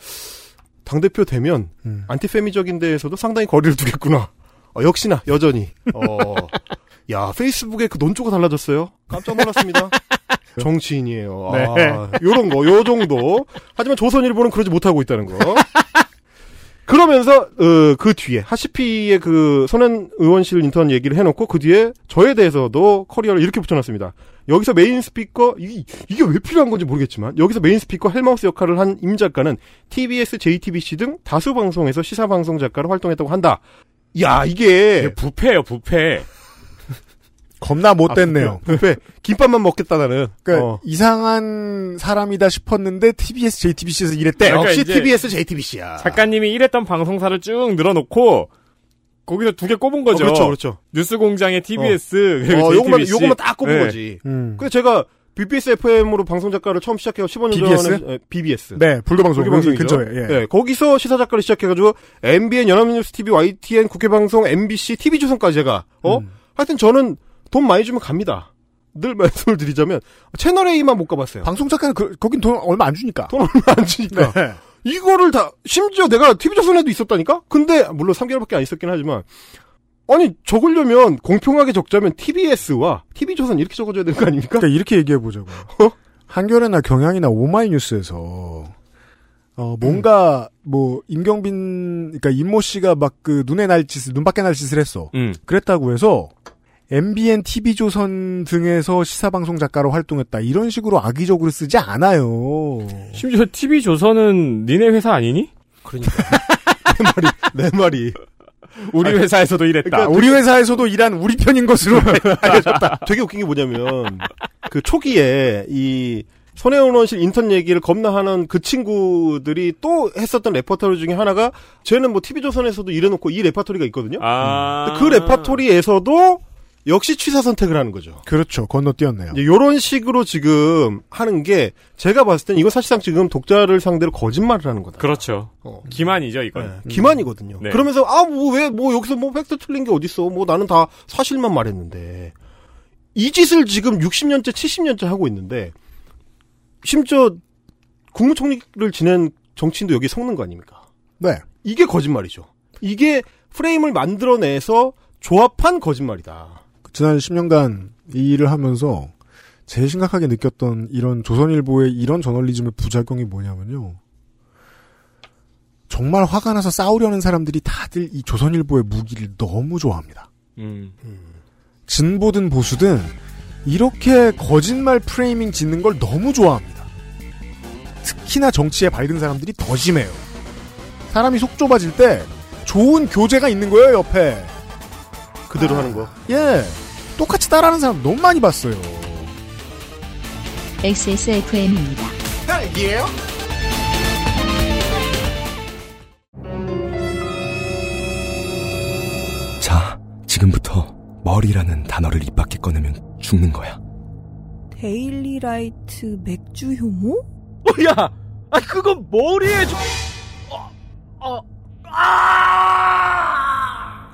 당대표 되면 음. 안티페미적인 데에서도 상당히 거리를 두겠구나. 어, 역시나 여전히. 어, <laughs> 야 페이스북에 그 논조가 달라졌어요. 깜짝 놀랐습니다. <laughs> 정치인이에요. 아, 네. <laughs> 요런 거, 요 정도. 하지만 조선일보는 그러지 못하고 있다는 거. 그러면서 어, 그 뒤에 하CP의 그 손혜원 의원실 인턴 얘기를 해놓고 그 뒤에 저에 대해서도 커리어를 이렇게 붙여놨습니다. 여기서 main speaker 이, 이게 왜 필요한 건지 모르겠지만 여기서 main speaker 헬마우스 역할을 한 임 작가는 TBS, JTBC 등 다수 방송에서 시사 방송 작가로 활동했다고 한다. 야 이게 이게 부패예요, 부패. 겁나 못됐네요. 왜 김밥만 먹겠다 나는. 그러니까 어. 이상한 사람이다 싶었는데 TBS, JTBC에서. 그러니까 역시 TBS, JTBC야. 작가님이 일했던 방송사를 쭉 늘어놓고 거기서 두 개 꼽은 거죠. 그렇죠, 그렇죠. 뉴스공장의 TBS 그리고 어, JTBC. 요거만 딱 꼽은 네. 거지. 음. 그래서 제가 BBS FM으로 방송 작가를 처음 시작해서 15년 BBS? 전에 에, BBS. 네, 불교 방송 불교 방송이죠. 근처에. 예. 네, 거기서 시사 작가를 시작해가지고 MBN 연합뉴스 TV, YTN 국회 방송, MBC, TV조선까지 제가 어 음. 하여튼 저는 돈 많이 주면 갑니다. 늘 <laughs> 말씀을 드리자면 채널 A만 못 가봤어요. 방송 작가는 그, 거긴 돈 얼마 안 주니까. 돈 얼마 안 주니까. 네. 이거를 다 심지어 내가 TV조선에도 있었다니까. 근데 물론 3개월밖에 안 있었긴 하지만 아니 적으려면 공평하게 적자면 TBS와 TV조선 이렇게 적어줘야 되는 거 아닙니까? 그러니까 이렇게 얘기해 보자고요. 어? 한겨레나 경향이나 오마이뉴스에서 어 뭔가 뭐 임경빈 그러니까 임모 씨가 막 그 눈에 날 짓을 눈 밖에 날 짓을 했어. 음. 그랬다고 해서 MBN, TV조선 등에서 시사방송 작가로 활동했다. 이런 식으로 악의적으로 쓰지 않아요. 심지어 TV 조선은 니네 회사 아니니? 그러니까 <laughs> 내 말이 내 말이 우리 회사에서도 일했다. 그러니까 우리 회사에서도 일한 우리 편인 것으로 <laughs> 알려졌다. 되게 웃긴 게 뭐냐면 그 초기에 이 손혜원 의원실 인턴 얘기를 겁나 하는 그 친구들이 또 했었던 레퍼토리 중에 하나가 쟤는 뭐 TV조선에서도 일해놓고 이 레퍼토리가 있거든요. 아. 그 레퍼토리에서도 역시 취사 선택을 하는 거죠. 그렇죠. 건너뛰었네요. 이제 요런 식으로 지금 하는 게 제가 봤을 땐 이거 사실상 지금 독자를 상대로 거짓말을 하는 거다. 그렇죠. 어. 기만이죠, 이건. 네, 기만이거든요. 네. 그러면서 아 뭐 왜 뭐 여기서 뭐 팩트 틀린 게 어딨어? 뭐 나는 다 사실만 말했는데 이 짓을 지금 60년째 70년째 하고 있는데 심지어 국무총리를 지낸 정치인도 여기 섞는 거 아닙니까? 네. 이게 거짓말이죠. 이게 프레임을 만들어내서 조합한 거짓말이다. 지난 10년간 이 일을 하면서 제일 심각하게 느꼈던 이런 조선일보의 이런 저널리즘의 부작용이 뭐냐면요. 정말 화가 나서 싸우려는 사람들이 다들 이 조선일보의 무기를 너무 좋아합니다. 음. 진보든 보수든 이렇게 거짓말 프레이밍 짓는 걸 너무 좋아합니다. 특히나 정치에 밝은 사람들이 더 심해요. 사람이 속 좁아질 때 좋은 교재가 있는 거예요, 옆에. 그대로 하는 거. 예. 똑같이 따라하는 사람 너무 많이 봤어요. XSFM입니다. 헬기예요? 자, 지금부터 머리라는 단어를 입 밖에 꺼내면 죽는 거야. 데일리라이트 맥주 효모? 어, 야, 아 그건 머리에 좀. 어, 어, 아!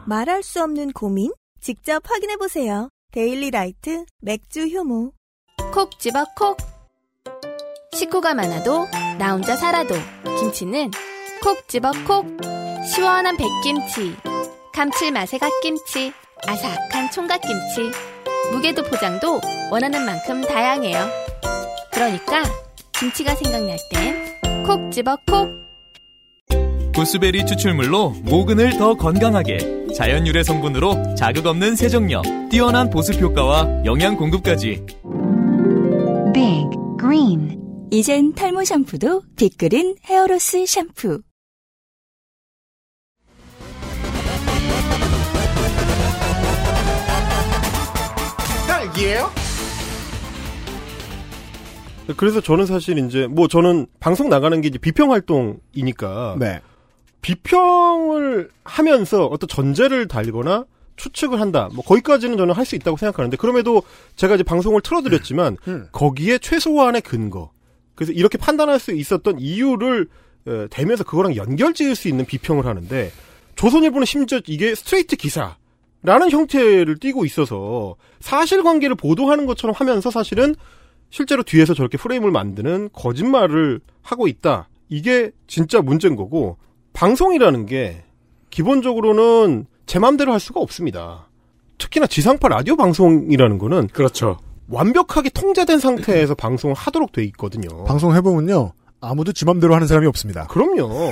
말할 수 없는 고민? 직접 확인해 보세요. 데일리 라이트 맥주 효모. 콕 집어 콕. 식구가 많아도 나 혼자 살아도 김치는 콕 집어 콕. 시원한 백김치. 감칠맛의 갓김치. 아삭한 총각김치. 무게도 포장도 원하는 만큼 다양해요. 그러니까 김치가 생각날 땐 콕 집어 콕. 구스베리 추출물로 모근을 더 건강하게 자연 유래 성분으로 자극 없는 세정력, 뛰어난 보습 효과와 영양 공급까지. Big Green 이젠 탈모 샴푸도 빅그린 헤어로스 샴푸? 그래서 저는 사실 이제 뭐 저는 방송 나가는 게 이제 비평 활동이니까 네. 비평을 하면서 어떤 전제를 달거나 추측을 한다. 뭐 거기까지는 저는 할 수 있다고 생각하는데 그럼에도 제가 이제 방송을 틀어드렸지만 음. 거기에 최소한의 근거. 그래서 이렇게 판단할 수 있었던 이유를 에, 대면서 그거랑 연결지을 수 있는 비평을 하는데 조선일보는 심지어 이게 스트레이트 기사 라는 형태를 띠고 있어서 사실관계를 보도하는 것처럼 하면서 사실은 실제로 뒤에서 저렇게 프레임을 만드는 거짓말을 하고 있다. 이게 진짜 문제인 거고 방송이라는 게 기본적으로는 제 맘대로 할 수가 없습니다. 특히나 지상파 라디오 방송이라는 거는 그렇죠. 완벽하게 통제된 상태에서 방송을 하도록 돼 있거든요. 방송 해보면요. 아무도 지 맘대로 하는 사람이 없습니다. 그럼요.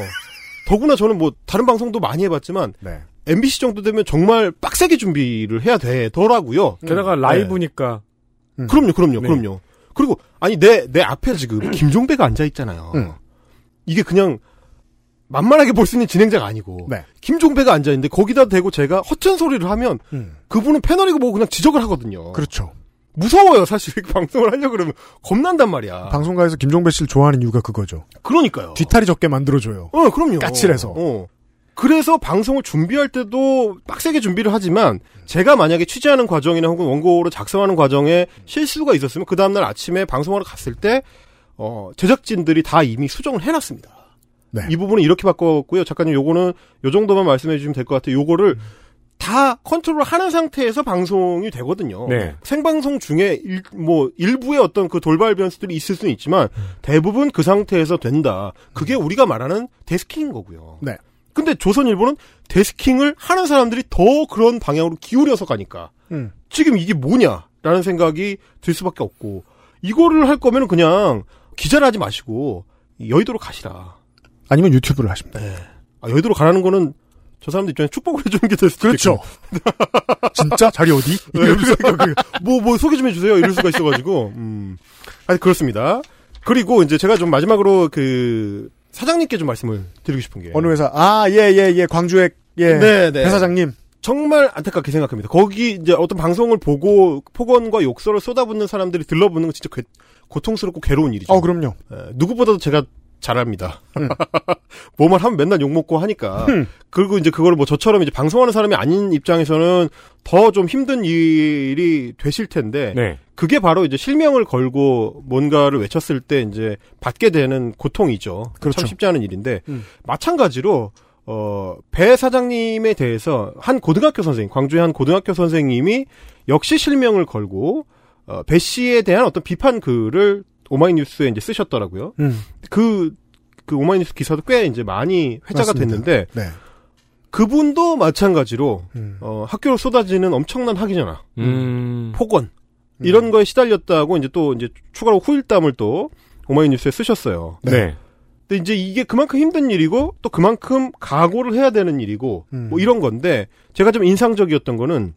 더구나 저는 뭐 다른 방송도 많이 해봤지만 네. MBC 정도 되면 정말 빡세게 준비를 해야 되더라고요. 게다가 라이브니까. 음. 그럼요, 그럼요, 네. 그럼요. 그리고 아니 내 내 앞에 지금 김종배가 앉아 있잖아요. 음. 이게 그냥 만만하게 볼 수 있는 진행자가 아니고 네. 김종배가 앉아 있는데 거기다 대고 제가 허튼 소리를 하면 음. 그분은 패널이고 뭐 그냥 지적을 하거든요. 그렇죠. 무서워요, 사실 방송을 하려 고 그러면 겁난단 말이야. 방송가에서 김종배 씨를 좋아하는 이유가 그거죠. 그러니까요. 뒤탈이 적게 만들어줘요. 어, 그럼요. 까칠해서. 어. 그래서 방송을 준비할 때도 빡세게 준비를 하지만 제가 만약에 취재하는 과정이나 혹은 원고로 작성하는 과정에 실수가 있었으면 그 다음날 아침에 방송하러 갔을 때 어, 제작진들이 다 이미 수정을 해놨습니다. 네. 이 부분은 이렇게 바꿨고요. 작가님 요거는 요 정도만 말씀해 주시면 될 것 같아요. 요거를 다 컨트롤 하는 상태에서 방송이 되거든요. 네. 생방송 중에 일, 뭐 일부의 어떤 그 돌발 변수들이 있을 수는 있지만 대부분 그 상태에서 된다. 그게 우리가 말하는 데스킹인 거고요. 네. 근데 조선일보는 데스킹을 하는 사람들이 더 그런 방향으로 기울여서 가니까 음. 지금 이게 뭐냐라는 생각이 들 수밖에 없고 이거를 할 거면 그냥 기자를 하지 마시고 여의도로 가시라. 아니면 유튜브를 하십니다. 아, 여의도로 가라는 거는 저 사람들 입장에 축복을 <laughs> 해주는 게 될 수도 그렇죠. <laughs> 진짜 자리 어디? <laughs> 네, 그래서 그, 뭐, 뭐, 소개 좀 해주세요. 이럴 수가 있어가지고, 음. 아니, 그렇습니다. 그리고 이제 제가 좀 마지막으로 그, 사장님께 좀 말씀을 드리고 싶은 게. 어느 회사? 아, 예, 예, 예. 광주의, 예. 네, 네. 회사장님. 정말 안타깝게 생각합니다. 거기 이제 어떤 방송을 보고 폭언과 욕설을 쏟아붓는 사람들이 들러붙는 건 진짜 괴- 고통스럽고 괴로운 일이죠. 어, 그럼요. 예, 누구보다도 제가 잘합니다. <laughs> 음. 뭐만 하면 맨날 욕먹고 하니까. 음. 그리고 이제 그걸 뭐 저처럼 이제 방송하는 사람이 아닌 입장에서는 더 좀 힘든 일이 되실 텐데. 네. 그게 바로 이제 실명을 걸고 뭔가를 외쳤을 때 이제 받게 되는 고통이죠. 그렇죠. 참 쉽지 않은 일인데. 음. 마찬가지로, 어, 배 사장님에 대해서 한 고등학교 선생님, 광주의 한 고등학교 선생님이 역시 실명을 걸고, 어, 배 씨에 대한 어떤 비판 글을 오마이뉴스에 이제 쓰셨더라고요. 음. 그, 그 오마이뉴스 기사도 꽤 이제 많이 회자가 맞습니다. 됐는데, 네. 그분도 마찬가지로, 음. 어, 학교로 쏟아지는 엄청난 학위전화, 음. 폭언, 이런 거에 시달렸다고 이제 또 이제 추가로 후일담을 또 오마이뉴스에 쓰셨어요. 네. 근데 이제 이게 그만큼 힘든 일이고 또 그만큼 각오를 해야 되는 일이고 음. 뭐 이런 건데 제가 좀 인상적이었던 거는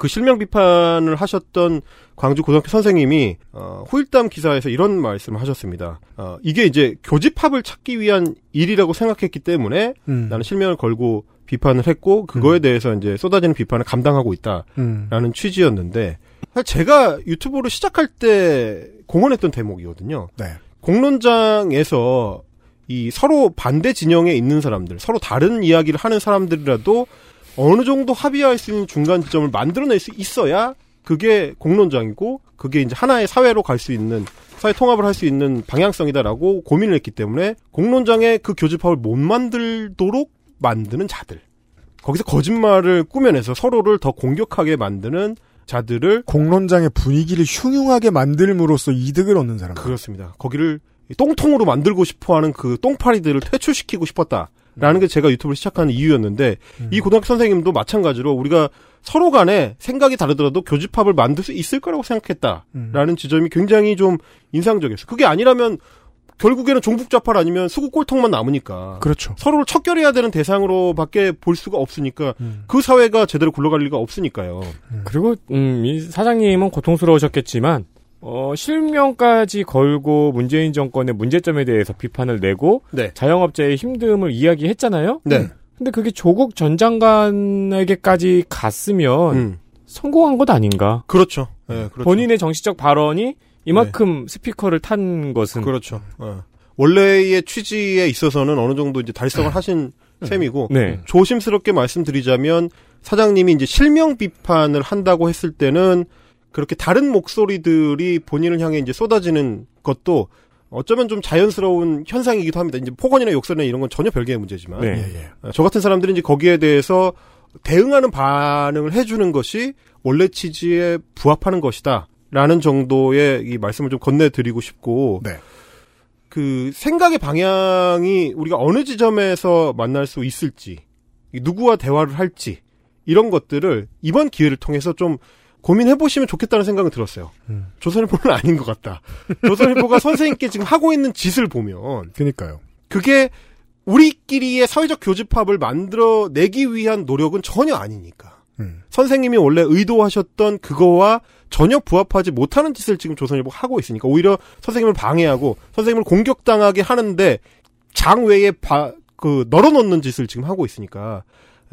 그 실명 비판을 하셨던 광주 고등학교 선생님이 어, 후일담 기사에서 이런 말씀을 하셨습니다. 어, 이게 이제 교집합을 찾기 위한 일이라고 생각했기 때문에 음. 나는 실명을 걸고 비판을 했고 그거에 대해서 이제 쏟아지는 비판을 감당하고 있다라는 음. 취지였는데 제가 유튜브를 시작할 때 공언했던 대목이거든요. 네. 공론장에서 이 서로 반대 진영에 있는 사람들, 서로 다른 이야기를 하는 사람들이라도 어느 정도 합의할 수 있는 중간 지점을 만들어낼 수 있어야 그게 공론장이고 그게 이제 하나의 사회로 갈 수 있는 사회 통합을 할 수 있는 방향성이다라고 고민을 했기 때문에 공론장에 그 교집합을 못 만들도록 만드는 자들 거기서 거짓말을 꾸며내서 서로를 더 공격하게 만드는 자들을 공론장의 분위기를 흉흉하게 만들므로써 이득을 얻는 사람. 그렇습니다. 거기를 똥통으로 만들고 싶어하는 그 똥파리들을 퇴출시키고 싶었다 라는 게 제가 유튜브를 시작하는 이유였는데 이 고등학교 선생님도 마찬가지로 우리가 서로 간에 생각이 다르더라도 교집합을 만들 수 있을 거라고 생각했다라는 지점이 굉장히 좀 인상적이었어요. 그게 아니라면 결국에는 종북좌파 아니면 수구 꼴통만 남으니까 그렇죠. 서로를 척결해야 되는 대상으로밖에 볼 수가 없으니까 그 사회가 제대로 굴러갈 리가 없으니까요. 그리고 음, 이 사장님은 고통스러우셨겠지만 어, 실명까지 걸고 문재인 정권의 문제점에 대해서 비판을 내고 네. 자영업자의 힘듦을 이야기했잖아요. 네. 근데 그게 조국 전 장관에게까지 갔으면 음. 성공한 것 아닌가? 그렇죠. 네, 그렇죠. 본인의 정치적 발언이 이만큼 스피커를 탄 것은 그렇죠. 어. 원래의 취지에 있어서는 어느 정도 이제 달성을 하신 셈이고 네. 조심스럽게 말씀드리자면 사장님이 이제 실명 비판을 한다고 했을 때는 그렇게 다른 목소리들이 본인을 향해 이제 쏟아지는 것도 어쩌면 좀 자연스러운 현상이기도 합니다. 이제 폭언이나 욕설이나 이런 건 전혀 별개의 문제지만 네. 어, 저 같은 사람들이 이제 거기에 대해서 대응하는 반응을 해주는 것이 원래 취지에 부합하는 것이다. 라는 정도의 이 말씀을 좀 건네드리고 싶고, 네. 그 생각의 방향이 우리가 어느 지점에서 만날 수 있을지, 이 누구와 대화를 할지, 이런 것들을 이번 기회를 통해서 좀 고민해보시면 좋겠다는 생각이 들었어요. 음. 조선일보는 <laughs> 아닌 것 같다. 조선일보가 선생님께 지금 하고 있는 짓을 보면, 그니까요. 그게 우리끼리의 사회적 교집합을 만들어내기 위한 노력은 전혀 아니니까. 음. 선생님이 원래 의도하셨던 그거와 전혀 부합하지 못하는 짓을 지금 조선일보가 하고 있으니까 오히려 선생님을 방해하고 선생님을 공격당하게 하는데 장외에 바, 그 널어놓는 짓을 지금 하고 있으니까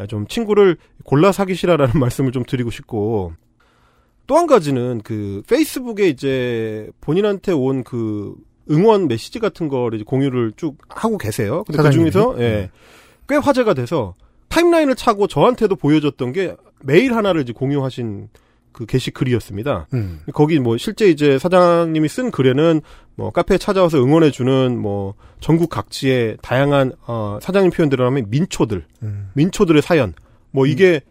좀 친구를 골라 사귀시라라는 <laughs> 말씀을 좀 드리고 싶고 또 한 가지는 그 페이스북에 이제 본인한테 온 그 응원 메시지 같은 거를 이제 공유를 쭉 하고 계세요. 근데 그? 중에서 예. 꽤 화제가 돼서 타임라인을 차고 저한테도 보여줬던 게 메일 하나를 이제 공유하신 그 게시 글이었습니다. 음. 거기 뭐 실제 이제 사장님이 쓴 글에는 뭐 카페에 찾아와서 응원해 주는 뭐 전국 각지의 다양한 어 사장님 표현대로 하면 민초들, 음. 민초들의 사연, 뭐 이게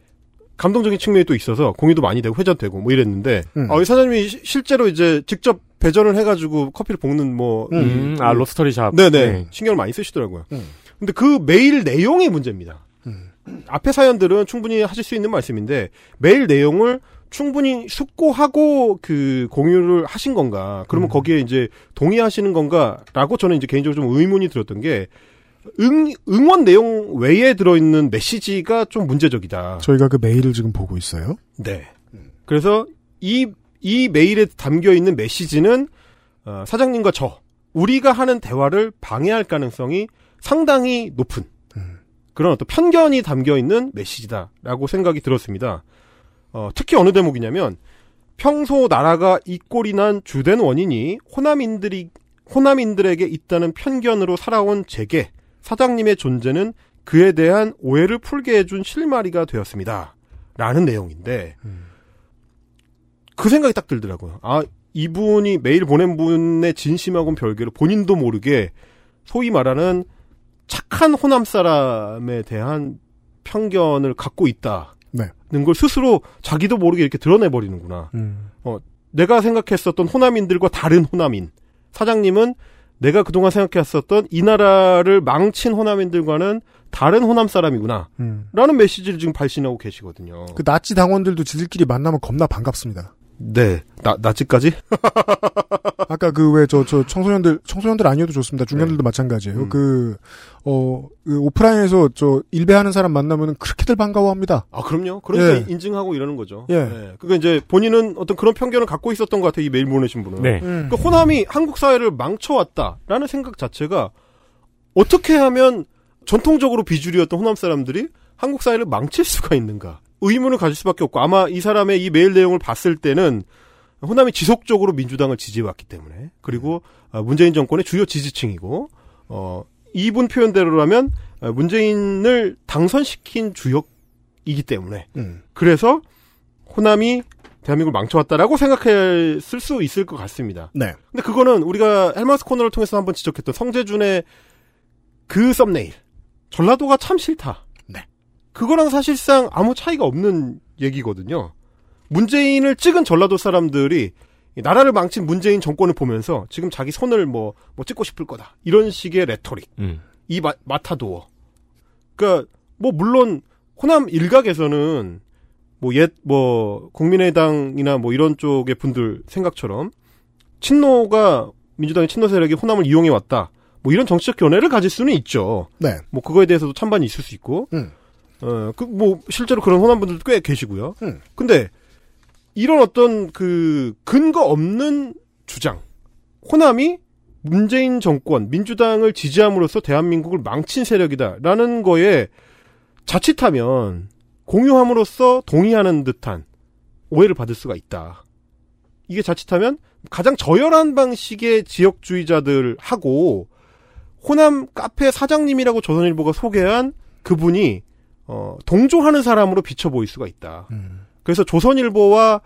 감동적인 측면이 또 있어서 공유도 많이 되고 회전되고 뭐 이랬는데 음. 어, 이 사장님이 시- 실제로 이제 직접 배전을 해가지고 커피를 볶는 뭐 음, 이- 아 로스터리 샵. 네네 네. 신경을 많이 쓰시더라고요. 음. 근데 그 메일 내용이 문제입니다. 음. 앞에 사연들은 충분히 하실 수 있는 말씀인데 메일 내용을 충분히 숙고하고 그 공유를 하신 건가? 그러면 거기에 이제 동의하시는 건가?라고 저는 이제 개인적으로 좀 의문이 들었던 게 응, 응원 내용 외에 들어있는 메시지가 좀 문제적이다. 저희가 그 메일을 지금 보고 있어요. 네. 그래서 이, 이 메일에 담겨 있는 메시지는, 어, 사장님과 저, 우리가 하는 대화를 방해할 가능성이 상당히 높은 그런 어떤 편견이 담겨 있는 메시지다라고 생각이 들었습니다. 어, 특히 어느 대목이냐면, 평소 나라가 이 꼴이 난 주된 원인이 호남인들이, 호남인들에게 있다는 편견으로 살아온 제게, 사장님의 존재는 그에 대한 오해를 풀게 해준 실마리가 되었습니다. 라는 내용인데, 그 생각이 딱 들더라고요. 아, 이분이 메일 보낸 분의 진심하고는 별개로 본인도 모르게 소위 말하는 착한 호남 사람에 대한 편견을 갖고 있다는 네. 걸 스스로 자기도 모르게 이렇게 드러내버리는구나. 음. 어, 내가 생각했었던 호남인들과 다른 호남인. 사장님은 내가 그동안 생각했었던 이 나라를 망친 호남인들과는 다른 호남 사람이구나. 음. 라는 메시지를 지금 발신하고 계시거든요. 그 나치 당원들도 지들끼리 만나면 겁나 반갑습니다. 네. 나, 나치까지? <laughs> 아까 그 왜 저 저 청소년들 청소년들 아니어도 좋습니다. 중년들도 마찬가지예요. 음. 그, 어, 그 오프라인에서 저 일배하는 사람 만나면은 그렇게들 반가워합니다. 아, 그럼요. 그래서 예. 인증하고 이러는 거죠. 예. 그니까 이제 본인은 어떤 그런 편견을 갖고 있었던 것 같아요. 이 메일 보내신 분은. 네. 음. 그 호남이 한국 사회를 망쳐왔다라는 생각 자체가 어떻게 하면 전통적으로 비주류였던 호남 사람들이 한국 사회를 망칠 수가 있는가 의문을 가질 수밖에 없고 아마 이 사람의 이 메일 내용을 봤을 때는 호남이 지속적으로 민주당을 지지해왔기 때문에 그리고 어, 문재인 정권의 주요 지지층이고 어 이분 표현대로라면 어, 문재인을 당선시킨 주역이기 때문에 음. 그래서 호남이 대한민국을 망쳐왔다라고 생각했을 수 있을 것 같습니다. 네. 근데 그거는 우리가 헬마우스 코너를 통해서 한번 지적했던 성재준의 그 썸네일. 전라도가 참 싫다. 네. 그거랑 사실상 아무 차이가 없는 얘기거든요. 문재인을 찍은 전라도 사람들이 이 나라를 망친 문재인 정권을 보면서 지금 자기 손을 뭐, 뭐 찍고 싶을 거다. 이런 식의 레토릭. 음. 이 마, 마타도어. 그니까, 뭐, 물론, 호남 일각에서는, 뭐, 옛, 뭐, 국민의당이나 뭐, 이런 쪽의 분들 생각처럼, 친노가, 민주당의 친노 세력이 호남을 이용해 왔다. 뭐, 이런 정치적 견해를 가질 수는 있죠. 네. 뭐, 그거에 대해서도 찬반이 있을 수 있고, 음. 어, 그, 뭐, 실제로 그런 호남 분들도 꽤 계시고요. 음. 근데, 이런 어떤 그, 근거 없는 주장. 호남이 문재인 정권, 민주당을 지지함으로써 대한민국을 망친 세력이다라는 거에 자칫하면 공유함으로써 동의하는 듯한 오해를 받을 수가 있다. 이게 자칫하면 가장 저열한 방식의 지역주의자들하고 호남 카페 사장님이라고 조선일보가 소개한 그분이 어, 동조하는 사람으로 비춰 보일 수가 있다. 음. 그래서 조선일보와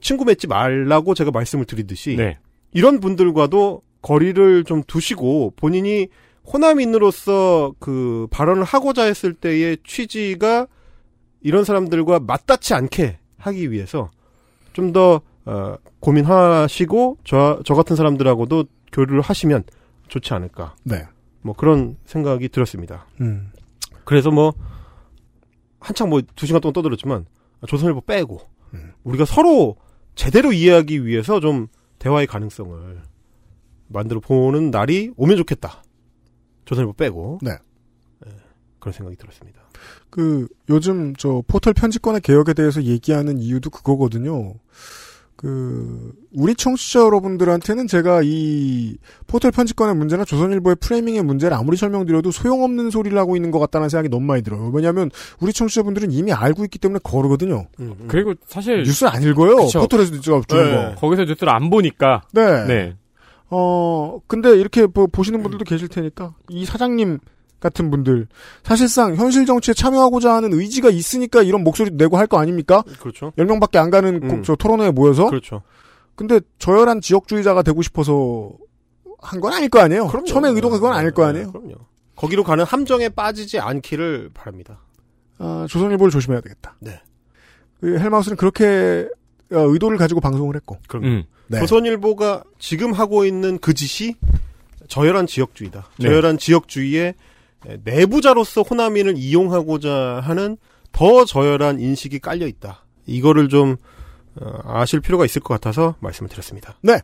친구 맺지 말라고 제가 말씀을 드리듯이 네. 이런 분들과도 거리를 좀 두시고 본인이 호남인으로서 그 발언을 하고자 했을 때의 취지가 이런 사람들과 맞닿지 않게 하기 위해서 좀더 어, 고민하시고 저, 저 같은 사람들하고도 교류를 하시면 좋지 않을까. 네. 뭐 그런 생각이 들었습니다. 음. 그래서 뭐 한창 뭐 두 시간 동안 떠들었지만 조선일보 빼고 음. 우리가 서로 제대로 이해하기 위해서 좀 대화의 가능성을 만들어 보는 날이 오면 좋겠다. 조선일보 빼고 네. 예, 그런 생각이 들었습니다. 그 요즘 저 포털 편집권의 개혁에 대해서 얘기하는 이유도 그거거든요. 그 우리 청취자 여러분들한테는 제가 이 포털 편집권의 문제나 조선일보의 프레이밍의 문제를 아무리 설명드려도 소용없는 소리를 하고 있는 것 같다는 생각이 너무 많이 들어요. 왜냐하면 우리 청취자분들은 이미 알고 있기 때문에 거르거든요. 그리고 사실 뉴스 안 읽어요. 그쵸. 포털에서 주는 네. 거. 거기서 뉴스를 안 보니까. 네. 네. 어, 근데 이렇게 뭐 보시는 분들도 계실 테니까, 이 사장님 같은 분들, 사실상 현실 정치에 참여하고자 하는 의지가 있으니까 이런 목소리도 내고 할 거 아닙니까? 그렇죠. 10명밖에 안 가는 꼭 음. 저 토론회에 모여서? 그렇죠. 근데 저열한 지역주의자가 되고 싶어서 한 건 아닐 거 아니에요? 그럼요. 처음에 의도가 그건 아닐 거 아니에요? 그럼요. 거기로 가는 함정에 빠지지 않기를 바랍니다. 아, 조선일보를 조심해야 되겠다. 네. 그 헬마우스는 그렇게 어, 의도를 가지고 방송을 했고. 그럼 음. 네. 조선일보가 지금 하고 있는 그 짓이 저열한 지역주의다. 네. 저열한 지역주의의 내부자로서 호남인을 이용하고자 하는 더 저열한 인식이 깔려 있다. 이거를 좀 어, 아실 필요가 있을 것 같아서 말씀을 드렸습니다. 네.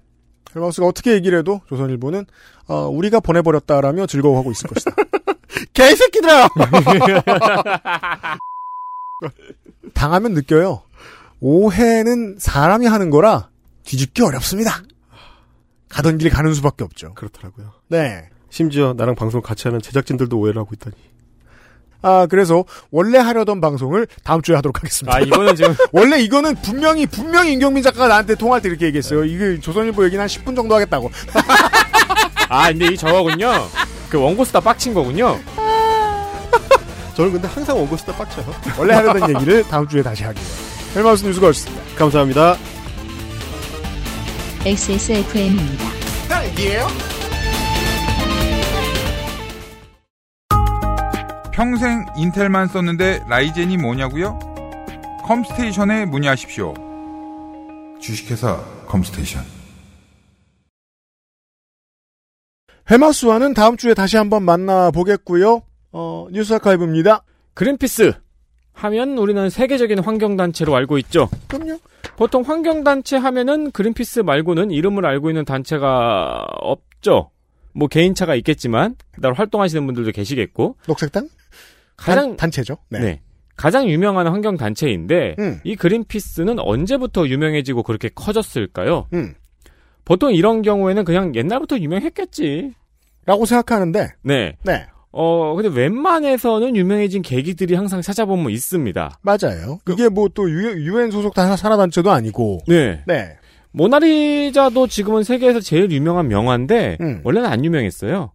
헬마우스가 어떻게 얘기를 해도 조선일보는 어, 우리가 보내버렸다라며 즐거워하고 있을 것이다. <laughs> 개새끼들아! <laughs> 당하면 느껴요. 오해는 사람이 하는 거라 뒤집기 어렵습니다. 가던 길 가는 수밖에 없죠. 그렇더라고요. 네. 심지어 나랑 방송 같이 하는 제작진들도 오해를 하고 있다니. 아, 그래서 원래 하려던 방송을 다음 주에 하도록 하겠습니다. 아, 이거는 지금. <laughs> 원래 이거는 분명히, 분명히 임경민 작가가 나한테 통화할 때 이렇게 얘기했어요. 이게 조선일보 얘기는 한 10분 정도 하겠다고. <laughs> 아, 근데 이 저거군요. 그 원고스다 빡친 거군요. <laughs> 저는 근데 항상 원고 쓰다 빡쳐요. 원래 하려던 얘기를 다음 주에 다시 하기로. 헬마우스 뉴스걸스입니다. 감사합니다. XSFM입니다. 딸기예요? 평생 인텔만 썼는데 라이젠이 뭐냐고요? 컴스테이션에 문의하십시오. 주식회사 컴스테이션. 헬마우스와는 다음 주에 다시 한번 만나보겠고요. 어, 뉴스 아카이브입니다. 그린피스 하면 우리는 세계적인 환경단체로 알고 있죠. 그럼요. 보통 환경단체 하면은 그린피스 말고는 이름을 알고 있는 단체가 없죠. 뭐 개인차가 있겠지만 따로 활동하시는 분들도 계시겠고 녹색당? 가장 단, 체죠 네. 가장 유명한 환경 단체인데 음. 이 그린피스는 언제부터 유명해지고 그렇게 커졌을까요? 음. 보통 이런 경우에는 그냥 옛날부터 유명했겠지. 라고 생각하는데 네. 네. 어, 근데 웬만해서는 유명해진 계기들이 항상 찾아보면 있습니다. 맞아요. 이게 뭐 또 유엔 소속 다 산하단체도 아니고 네. 네. 모나리자도 지금은 세계에서 제일 유명한 명화인데 음. 원래는 안 유명했어요.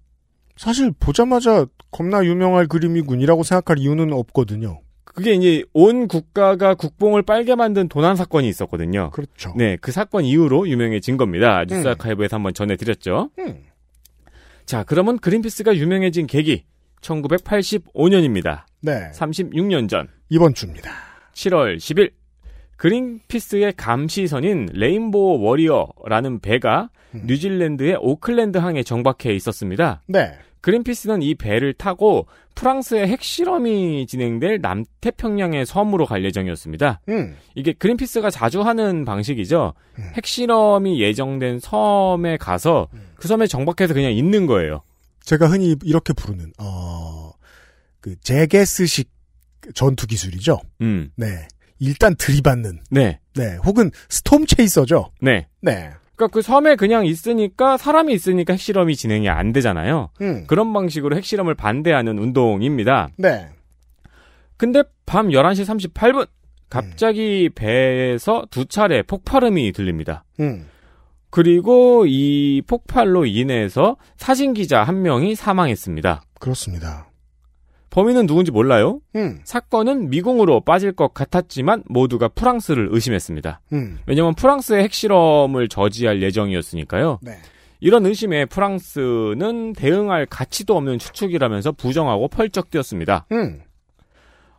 사실 보자마자 겁나 유명할 그림이군이라고 생각할 이유는 없거든요. 그게 이제 온 국가가 국뽕을 빨게 만든 도난 사건이 있었거든요. 그렇죠. 네, 그 사건 이후로 유명해진 겁니다. 뉴스 음. 아카이브에서 한번 전해드렸죠. 음. 자, 그러면 그린피스가 유명해진 계기 1985년입니다. 네. 36년 전 이번 주입니다. 7월 10일 그린피스의 감시선인 레인보우 워리어라는 배가 음. 뉴질랜드의 오클랜드 항에 정박해 있었습니다. 네. 그린피스는 이 배를 타고 프랑스의 핵실험이 진행될 남태평양의 섬으로 갈 예정이었습니다. 음. 이게 그린피스가 자주 하는 방식이죠. 핵실험이 예정된 섬에 가서 그 섬에 정박해서 그냥 있는 거예요. 제가 흔히 이렇게 부르는 어 그 제게스식 전투 기술이죠. 음. 네. 일단 들이받는. 네. 네. 혹은 스톰 체이서죠. 네. 네. 그러니까 그 섬에 그냥 있으니까 사람이 있으니까 핵실험이 진행이 안 되잖아요. 음. 그런 방식으로 핵실험을 반대하는 운동입니다. 네. 근데 밤 11시 38분 갑자기 배에서 두 차례 폭발음이 들립니다. 음. 그리고 이 폭발로 인해서 사진 기자 한 명이 사망했습니다. 그렇습니다. 범인은 누군지 몰라요. 음. 사건은 미궁으로 빠질 것 같았지만 모두가 프랑스를 의심했습니다. 음. 왜냐하면 프랑스의 핵실험을 저지할 예정이었으니까요. 네. 이런 의심에 프랑스는 대응할 가치도 없는 추측이라면서 부정하고 펄쩍 뛰었습니다. 음.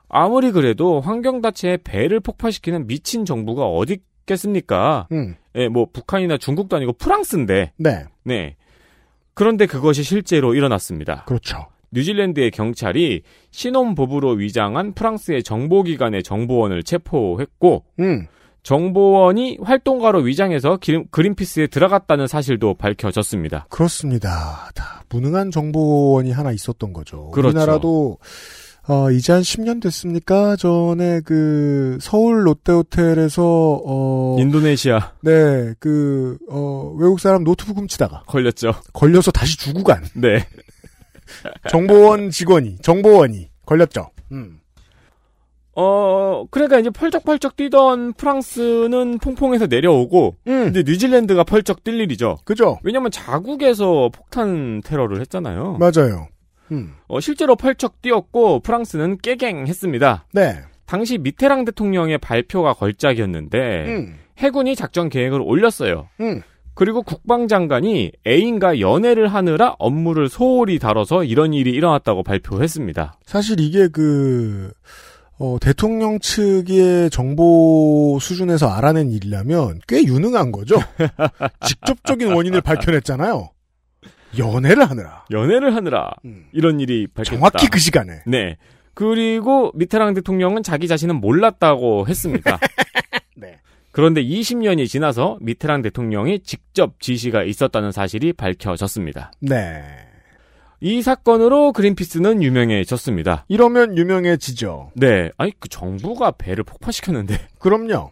아무리 그래도 환경단체의 배를 폭파시키는 미친 정부가 어디 있겠습니까? 음. 예, 뭐 북한이나 중국도 아니고 프랑스인데. 네. 네. 그런데 그것이 실제로 일어났습니다. 그렇죠. 뉴질랜드의 경찰이 신혼부부로 위장한 프랑스의 정보기관의 정보원을 체포했고 음. 정보원이 활동가로 위장해서 기름- 그린피스에 들어갔다는 사실도 밝혀졌습니다. 그렇습니다. 다 무능한 정보원이 하나 있었던 거죠. 그렇죠. 우리나라도 어, 이제 한 10년 됐습니까? 전에 그 서울 롯데호텔에서 어 인도네시아 네, 그 어, 외국 사람 노트북 훔치다가 걸렸죠. 걸려서 다시 주고 간 네. 정보원 직원이 정보원이 걸렸죠. 음. 어, 그러니까 이제 펄쩍펄쩍 뛰던 프랑스는 퐁퐁에서 내려오고, 음. 근데 뉴질랜드가 펄쩍 뛸 일이죠. 그죠? 왜냐면 자국에서 폭탄 테러를 했잖아요. 맞아요. 음. 어, 실제로 펄쩍 뛰었고, 프랑스는 깨갱했습니다. 네. 당시 미테랑 대통령의 발표가 걸작이었는데, 음. 해군이 작전 계획을 올렸어요. 음. 그리고 국방장관이 애인과 연애를 하느라 업무를 소홀히 다뤄서 이런 일이 일어났다고 발표했습니다. 사실 이게 그 어, 대통령 측의 정보 수준에서 알아낸 일이라면 꽤 유능한 거죠. <laughs> 직접적인 원인을 밝혀냈잖아요. 연애를 하느라. 연애를 하느라 이런 일이 밝혔다. 정확히 그 시간에. 네. 그리고 미테랑 대통령은 자기 자신은 몰랐다고 했습니다. <laughs> 네. 그런데 20년이 지나서 미테랑 대통령이 직접 지시가 있었다는 사실이 밝혀졌습니다. 네. 이 사건으로 그린피스는 유명해졌습니다. 이러면 유명해지죠. 네. 아니, 그 정부가 배를 폭파시켰는데. <laughs> 그럼요.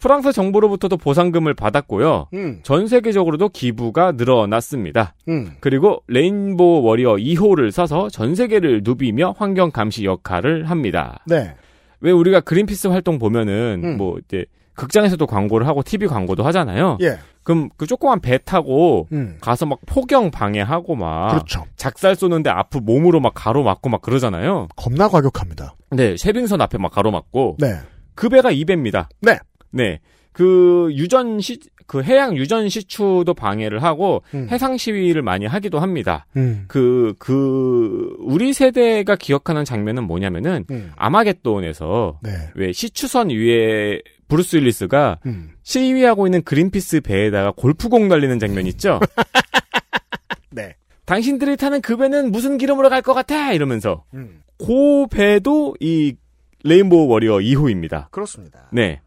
프랑스 정부로부터도 보상금을 받았고요. 음. 전 세계적으로도 기부가 늘어났습니다. 음. 그리고 레인보우 워리어 2호를 사서 전 세계를 누비며 환경 감시 역할을 합니다. 네. 왜 우리가 그린피스 활동 보면은 음. 뭐 이제 극장에서도 광고를 하고 TV 광고도 하잖아요. 예. 그럼 그 조그만 배 타고 음. 가서 막 포경 방해하고 막 그렇죠. 작살 쏘는데 앞으로 몸으로 막 가로막고 막 그러잖아요. 겁나 과격합니다. 네, 쉐빙선 앞에 막 가로막고 네. 그 배가 이 배입니다. 네. 네. 그 유전 시, 그 해양 유전 시추도 방해를 하고 음. 해상 시위를 많이 하기도 합니다. 음. 그, 그, 우리 세대가 기억하는 장면은 뭐냐면은 음. 아마겟돈에서 네. 왜 시추선 위에 브루스 윌리스가 음. 시위하고 있는 그린피스 배에다가 골프공 날리는 장면 있죠? <laughs> 네. 당신들이 타는 그 배는 무슨 기름으로 갈 것 같아! 이러면서. 음. 그 배도 이 레인보우 워리어 2호입니다. 그렇습니다. 네.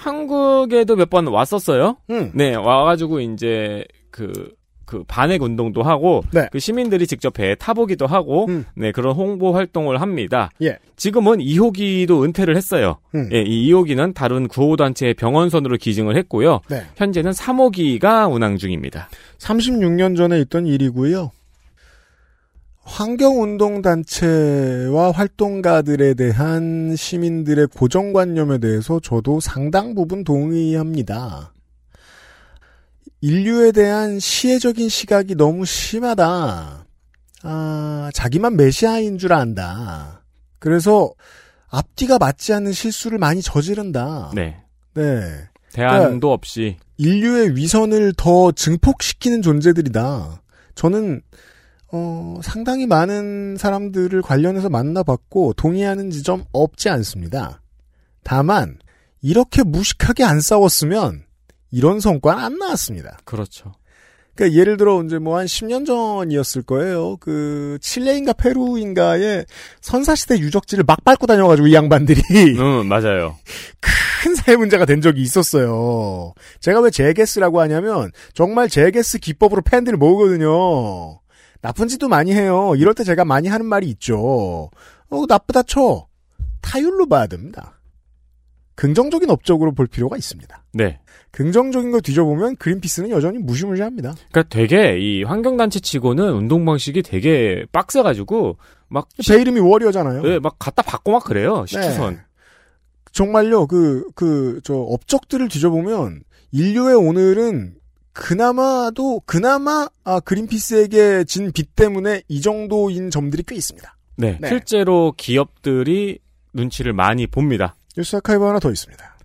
한국에도 몇 번 왔었어요. 음. 네, 와가지고 이제 그, 그 반핵 운동도 하고 네. 그 시민들이 직접 배에 타보기도 하고 음. 네 그런 홍보 활동을 합니다. 예. 지금은 2호기도 은퇴를 했어요. 음. 예, 이 2호기는 다른 구호 단체의 병원선으로 기증을 했고요. 네. 현재는 3호기가 운항 중입니다. 36년 전에 있던 일이고요. 환경운동단체와 활동가들에 대한 시민들의 고정관념에 대해서 저도 상당 부분 동의합니다. 인류에 대한 시혜적인 시각이 너무 심하다. 아, 자기만 메시아인 줄 안다. 그래서 앞뒤가 맞지 않는 실수를 많이 저지른다. 네. 네. 대안도 없이 인류의 위선을 더 증폭시키는 존재들이다. 저는 어, 상당히 많은 사람들을 관련해서 만나봤고 동의하는 지점 없지 않습니다. 다만 이렇게 무식하게 안 싸웠으면 이런 성과는 안 나왔습니다. 그렇죠. 그러니까 예를 들어 이제 뭐 한 10년 전이었을 거예요. 그 칠레인가 페루인가의 선사 시대 유적지를 막 밟고 다녀 가지고 이 양반들이 음, 맞아요. 큰 사회 문제가 된 적이 있었어요. 제가 왜 제게스라고 하냐면 정말 제게스 기법으로 팬들을 모으거든요. 나쁜 짓도 많이 해요. 이럴 때 제가 많이 하는 말이 있죠. 어, 나쁘다 쳐. 타율로 봐야 됩니다. 긍정적인 업적으로 볼 필요가 있습니다. 네. 긍정적인 거 뒤져보면 그린피스는 여전히 무시무시합니다. 그러니까 되게 이 환경단체 치고는 운동 방식이 되게 빡세가지고 막 제 이름이 워리어잖아요. 네, 막 갖다 받고 막 그래요 시추선. 네. 정말요, 그, 그, 저, 업적들을 뒤져보면, 인류의 오늘은, 그나마도, 그나마, 아, 그린피스에게 진 빚 때문에 이 정도인 점들이 꽤 있습니다. 네, 네. 실제로 기업들이 눈치를 많이 봅니다. 뉴스 아카이브 하나 더 있습니다.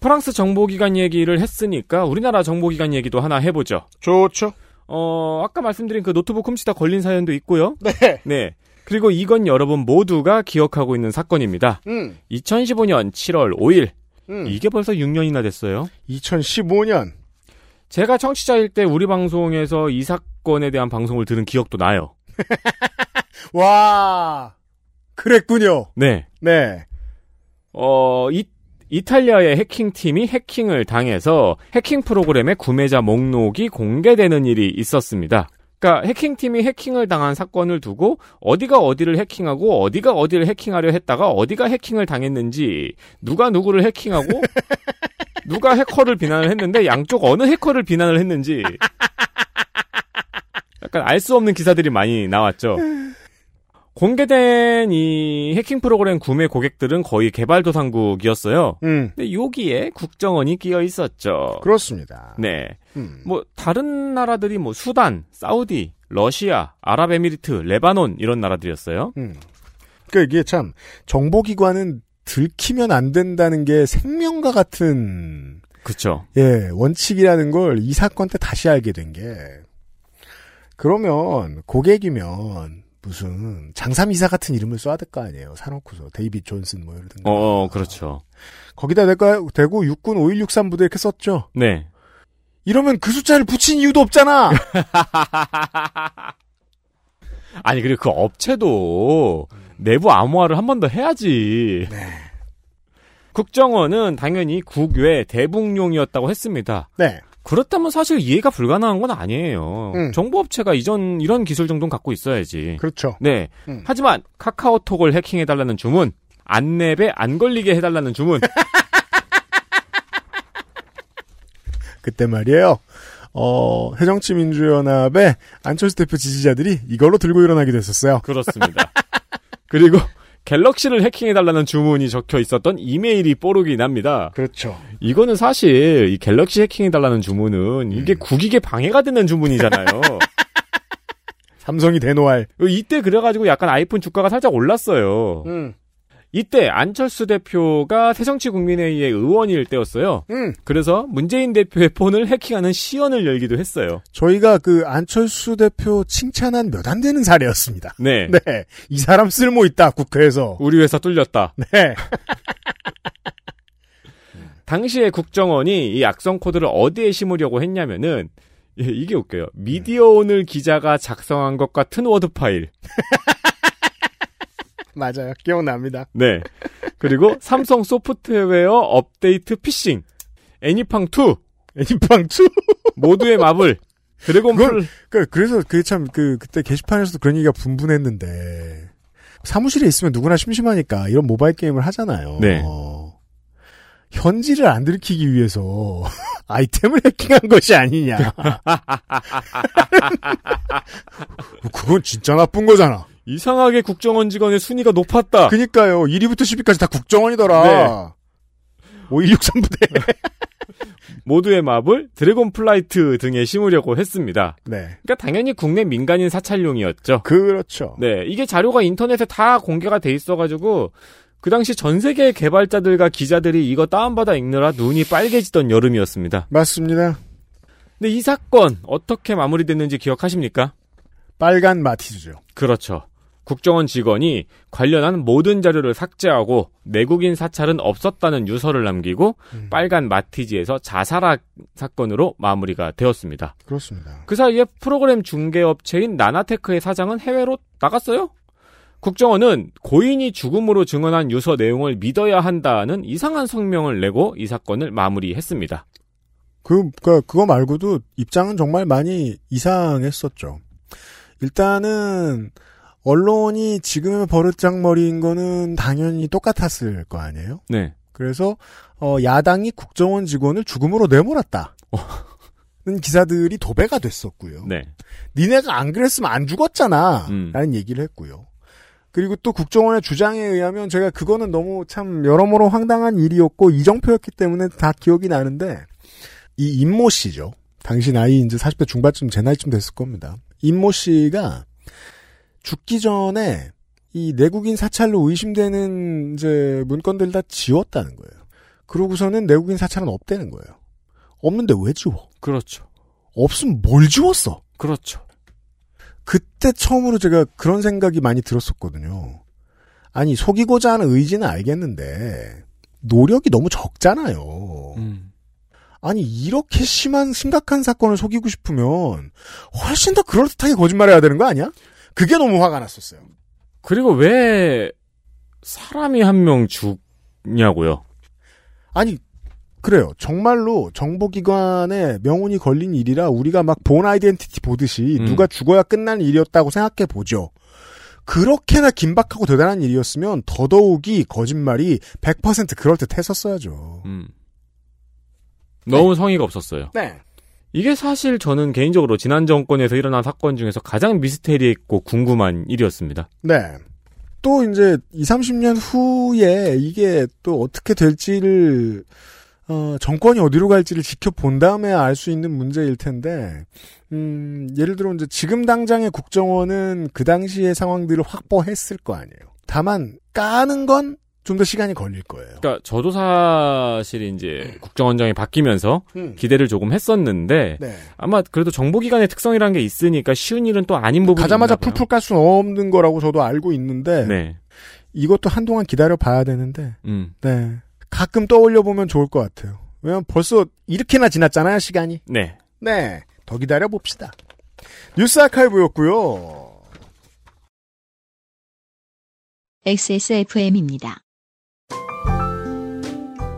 프랑스 정보기관 얘기를 했으니까 우리나라 정보기관 얘기도 하나 해보죠. 좋죠. 어, 아까 말씀드린 그 노트북 훔치다 걸린 사연도 있고요. 네. 네. 그리고 이건 여러분 모두가 기억하고 있는 사건입니다. 음. 2015년 7월 5일. 음. 이게 벌써 6년이나 됐어요. 2015년. 제가 청취자일 때 우리 방송에서 이 사건에 대한 방송을 들은 기억도 나요. <laughs> 와, 그랬군요. 네. 네. 어, 이, 이탈리아의 해킹팀이 해킹을 당해서 해킹 프로그램의 구매자 목록이 공개되는 일이 있었습니다. 그러니까 해킹팀이 해킹을 당한 사건을 두고 어디가 어디를 해킹하고 어디가 어디를 해킹하려 했다가 어디가 해킹을 당했는지 누가 누구를 해킹하고 <laughs> 누가 해커를 비난을 했는데 양쪽 어느 해커를 비난을 했는지 약간 알 수 없는 기사들이 많이 나왔죠. 공개된 이 해킹 프로그램 구매 고객들은 거의 개발도상국이었어요. 음. 근데 여기에 국정원이 끼어 있었죠. 그렇습니다. 네. 음. 뭐 다른 나라들이 뭐 수단, 사우디, 러시아, 아랍에미리트, 레바논 이런 나라들이었어요. 음. 그 이게 참 정보기관은 들키면 안 된다는 게 생명과 같은 그렇죠. 예 원칙이라는 걸 이 사건 때 다시 알게 된 게 그러면 고객이면 무슨 장삼이사 같은 이름을 써야 될 거 아니에요. 사놓고서 데이빗 존슨 뭐 이러든가. 어, 그렇죠. 거기다 대고, 대고 육군 5163 부대 이렇게 썼죠. 네. 이러면 그 숫자를 붙인 이유도 없잖아. <laughs> 아니 그리고 그 업체도 내부 암호화를 한 번 더 해야지. 네. 국정원은 당연히 국외 대북용이었다고 했습니다. 네. 그렇다면 사실 이해가 불가능한 건 아니에요. 음. 정보업체가 이전 이런 기술 정도는 갖고 있어야지. 그렇죠. 네. 음. 하지만 카카오톡을 해킹해달라는 주문, 안랩에 안 걸리게 해달라는 주문. <laughs> 그때 말이에요. 어, 해정치 민주연합의 안철수 대표 지지자들이 이걸로 들고 일어나기도 했었어요. 그렇습니다. <laughs> 그리고 <laughs> 갤럭시를 해킹해달라는 주문이 적혀 있었던 이메일이 뽀록이 납니다. 그렇죠. 이거는 사실 이 갤럭시 해킹해달라는 주문은 이게 국익에 방해가 되는 주문이잖아요. <laughs> 삼성이 대노할. 이때 그래가지고 약간 아이폰 주가가 살짝 올랐어요. 음. 이때 안철수 대표가 새정치국민회의의 의원일 때였어요. 음. 그래서 문재인 대표의 폰을 해킹하는 시연을 열기도 했어요. 저희가 그 안철수 대표 칭찬한 몇 안 되는 사례였습니다. 네. <laughs> 네. 이 사람 쓸모 있다, 국회에서. 우리 회사 뚫렸다. <laughs> 네. <laughs> 당시에 국정원이 이 악성 코드를 어디에 심으려고 했냐면은 예, 이게 웃겨요. 미디어오늘 기자가 작성한 것 같은 워드 파일. 맞아요. 기억납니다. 네. 그리고 삼성 소프트웨어 업데이트 피싱, 애니팡 2, 애니팡 2 모두의 마블, 드래곤 그건- 풀그 그래서 그참그 그때 게시판에서도 그런 얘기가 분분했는데 사무실에 있으면 누구나 심심하니까 이런 모바일 게임을 하잖아요. 네. 어, 현지를 안 들키기 위해서 <laughs> 아이템을 해킹한 것이 아니냐. <laughs> 그건 진짜 나쁜 거잖아. 이상하게 국정원 직원의 순위가 높았다. 그니까요. 1위부터 10위까지 다 국정원이더라. 네. 5163부대. <laughs> 모두의 마블, 드래곤 플라이트 등에 심으려고 했습니다. 네. 그러니까 당연히 국내 민간인 사찰용이었죠. 그렇죠. 네, 이게 자료가 인터넷에 다 공개가 돼 있어가지고 그 당시 전 세계 개발자들과 기자들이 이거 다운받아 읽느라 눈이 빨개지던 여름이었습니다. 맞습니다. 근데 이 사건 어떻게 마무리됐는지 기억하십니까? 빨간 마티즈죠. 그렇죠. 국정원 직원이 관련한 모든 자료를 삭제하고 내국인 사찰은 없었다는 유서를 남기고 빨간 마티즈에서 자살한 사건으로 마무리가 되었습니다. 그렇습니다. 그 사이에 프로그램 중개업체인 나나테크의 사장은 해외로 나갔어요. 국정원은 고인이 죽음으로 증언한 유서 내용을 믿어야 한다는 이상한 성명을 내고 이 사건을 마무리했습니다. 그, 그, 그거 말고도 입장은 정말 많이 이상했었죠. 일단은, 언론이 지금의 버릇장머리인 거는 당연히 똑같았을 거 아니에요? 네. 그래서, 어, 야당이 국정원 직원을 죽음으로 내몰았다. 는 <laughs> 기사들이 도배가 됐었고요. 네. 니네가 안 그랬으면 안 죽었잖아. 음. 라는 얘기를 했고요. 그리고 또 국정원의 주장에 의하면 제가 그거는 너무 참 여러모로 황당한 일이었고 이정표였기 때문에 다 기억이 나는데 이 임모 씨죠. 당시 나이 이제 40대 중반쯤 제 나이쯤 됐을 겁니다. 임모 씨가 죽기 전에 이 내국인 사찰로 의심되는 이제 문건들 다 지웠다는 거예요. 그러고서는 내국인 사찰은 없다는 거예요. 없는데 왜 지워? 그렇죠. 없으면 뭘 지웠어? 그렇죠. 그때 처음으로 제가 그런 생각이 많이 들었었거든요. 아니, 속이고자 하는 의지는 알겠는데, 노력이 너무 적잖아요. 음. 아니, 이렇게 심한, 심각한 사건을 속이고 싶으면, 훨씬 더 그럴듯하게 거짓말해야 되는 거 아니야? 그게 너무 화가 났었어요. 그리고 왜 사람이 한 명 죽냐고요? 아니, 그래요. 정말로 정보기관에 명운이 걸린 일이라 우리가 막 본 아이덴티티 보듯이 음. 누가 죽어야 끝난 일이었다고 생각해 보죠. 그렇게나 긴박하고 대단한 일이었으면 더더욱이 거짓말이 100% 그럴듯 했었어야죠. 음. 너무 성의가 없었어요. 네. 이게 사실 저는 개인적으로 지난 정권에서 일어난 사건 중에서 가장 미스테리했고 궁금한 일이었습니다. 네. 또 이제 2, 30년 후에 이게 또 어떻게 될지를 어, 정권이 어디로 갈지를 지켜본 다음에 알 수 있는 문제일 텐데, 음, 예를 들어 이제 지금 당장의 국정원은 그 당시의 상황들을 확보했을 거 아니에요. 다만 까는 건 좀 더 시간이 걸릴 거예요. 그러니까 저도 사실 이제 국정원장이 바뀌면서 음. 기대를 조금 했었는데 네. 아마 그래도 정보기관의 특성이라는 게 있으니까 쉬운 일은 또 아닌 부분이 가자마자. 풀풀 깔 수는 없는 거라고 저도 알고 있는데, 네. 이것도 한동안 기다려 봐야 되는데, 음. 네. 가끔 떠올려 보면 좋을 것 같아요. 왜냐면 벌써 이렇게나 지났잖아요, 시간이. 네. 네. 더 기다려 봅시다. 뉴스 아카이브였고요. XSFM입니다.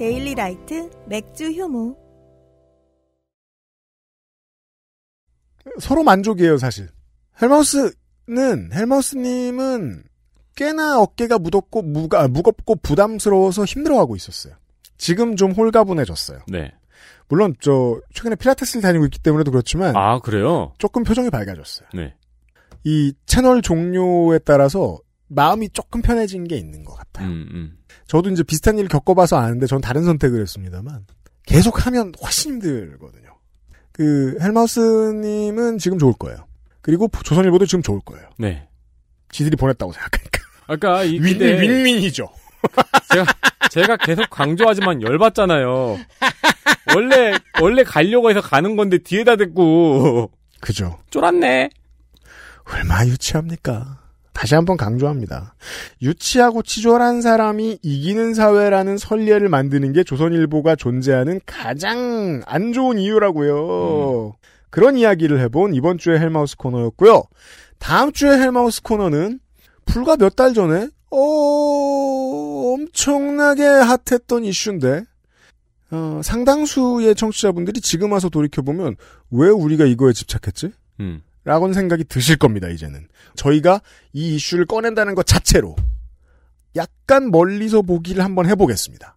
데일리 라이트 맥주 효모. 서로 만족이에요, 사실. 헬마우스는, 헬마우스님은 꽤나 어깨가 무겁고, 무가, 무겁고 부담스러워서 힘들어하고 있었어요. 지금 좀 홀가분해졌어요. 네. 물론, 저, 최근에 필라테스를 다니고 있기 때문에도 그렇지만, 아, 그래요? 조금 표정이 밝아졌어요. 네. 이 채널 종료에 따라서 마음이 조금 편해진 게 있는 것 같아요. 음, 음. 저도 이제 비슷한 일을 겪어봐서 아는데 전 다른 선택을 했습니다만 계속 하면 훨씬 힘들거든요. 그 헬마우스님은 지금 좋을 거예요. 그리고 조선일보도 지금 좋을 거예요. 네. 지들이 보냈다고 생각하니까. 아까 이 윈, 근데 윈윈이죠. 제가 제가 계속 강조하지만 열받잖아요. 원래 원래 가려고 해서 가는 건데 뒤에다 대고 그죠. 쫄았네. 얼마나 유치합니까? 다시 한번 강조합니다. 유치하고 치졸한 사람이 이기는 사회라는 선례를 만드는 게 조선일보가 존재하는 가장 안 좋은 이유라고요. 그런 이야기를 해본 이번 주의 헬마우스 코너였고요. 다음 주의 헬마우스 코너는 불과 몇 달 전에 어, 엄청나게 핫했던 이슈인데 어, 상당수의 청취자분들이 지금 와서 돌이켜보면 왜 우리가 이거에 집착했지? 음. 라고는 생각이 드실 겁니다, 이제는. 저희가 이 이슈를 꺼낸다는 것 자체로 약간 멀리서 보기를 한번 해보겠습니다.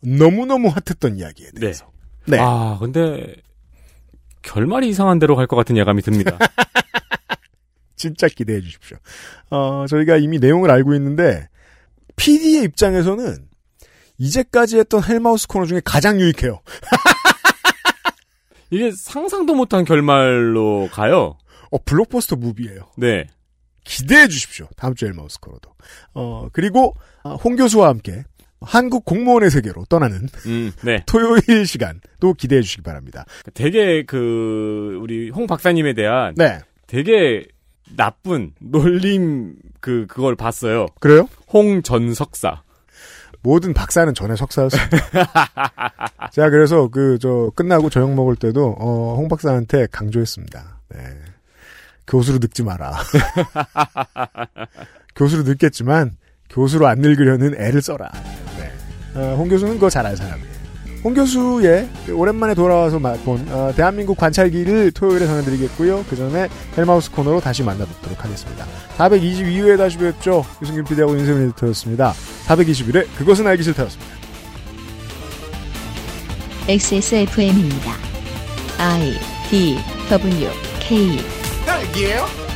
너무너무 핫했던 이야기에 대해서. 네. 아, 근데 결말이 이상한 대로 갈 것 같은 예감이 듭니다. <laughs> 진짜 기대해 주십시오. 어, 저희가 이미 내용을 알고 있는데 PD의 입장에서는 이제까지 했던 헬마우스 코너 중에 가장 유익해요. <laughs> 이게 상상도 못한 결말로 가요. 어, 블록버스터 무비예요. 네. 기대해 주십시오. 다음 주 헬마우스 코너도. 어, 그리고 어, 홍 교수와 함께 한국 공무원의 세계로 떠나는 음, 네. <laughs> 토요일 시간도 기대해 주시기 바랍니다. 되게 그 우리 홍 박사님에 대한 네. 되게 나쁜 놀림 그 그걸 봤어요. 그래요? 홍 전 석사. 모든 박사는 전에 석사였습니다. <laughs> 제가 그래서 그 저 끝나고 저녁 먹을 때도 어, 홍 박사한테 강조했습니다. 네. 교수로 늙지 마라. <laughs> 교수로 늙겠지만 교수로 안 늙으려는 애를 써라. 네. 어, 홍 교수는 그거 잘 알 사람이에요. 홍 교수의 오랜만에 돌아와서 본 어, 대한민국 관찰기를 토요일에 전해드리겠고요. 그 전에 헬마우스 코너로 다시 만나뵙도록 하겠습니다. 422회에 다시 뵙죠. 유승균 PD하고 윤세민 에디터였습니다. 421회 그것은 알기 싫다였습니다. XSFM입니다. I D W K 딸기예요?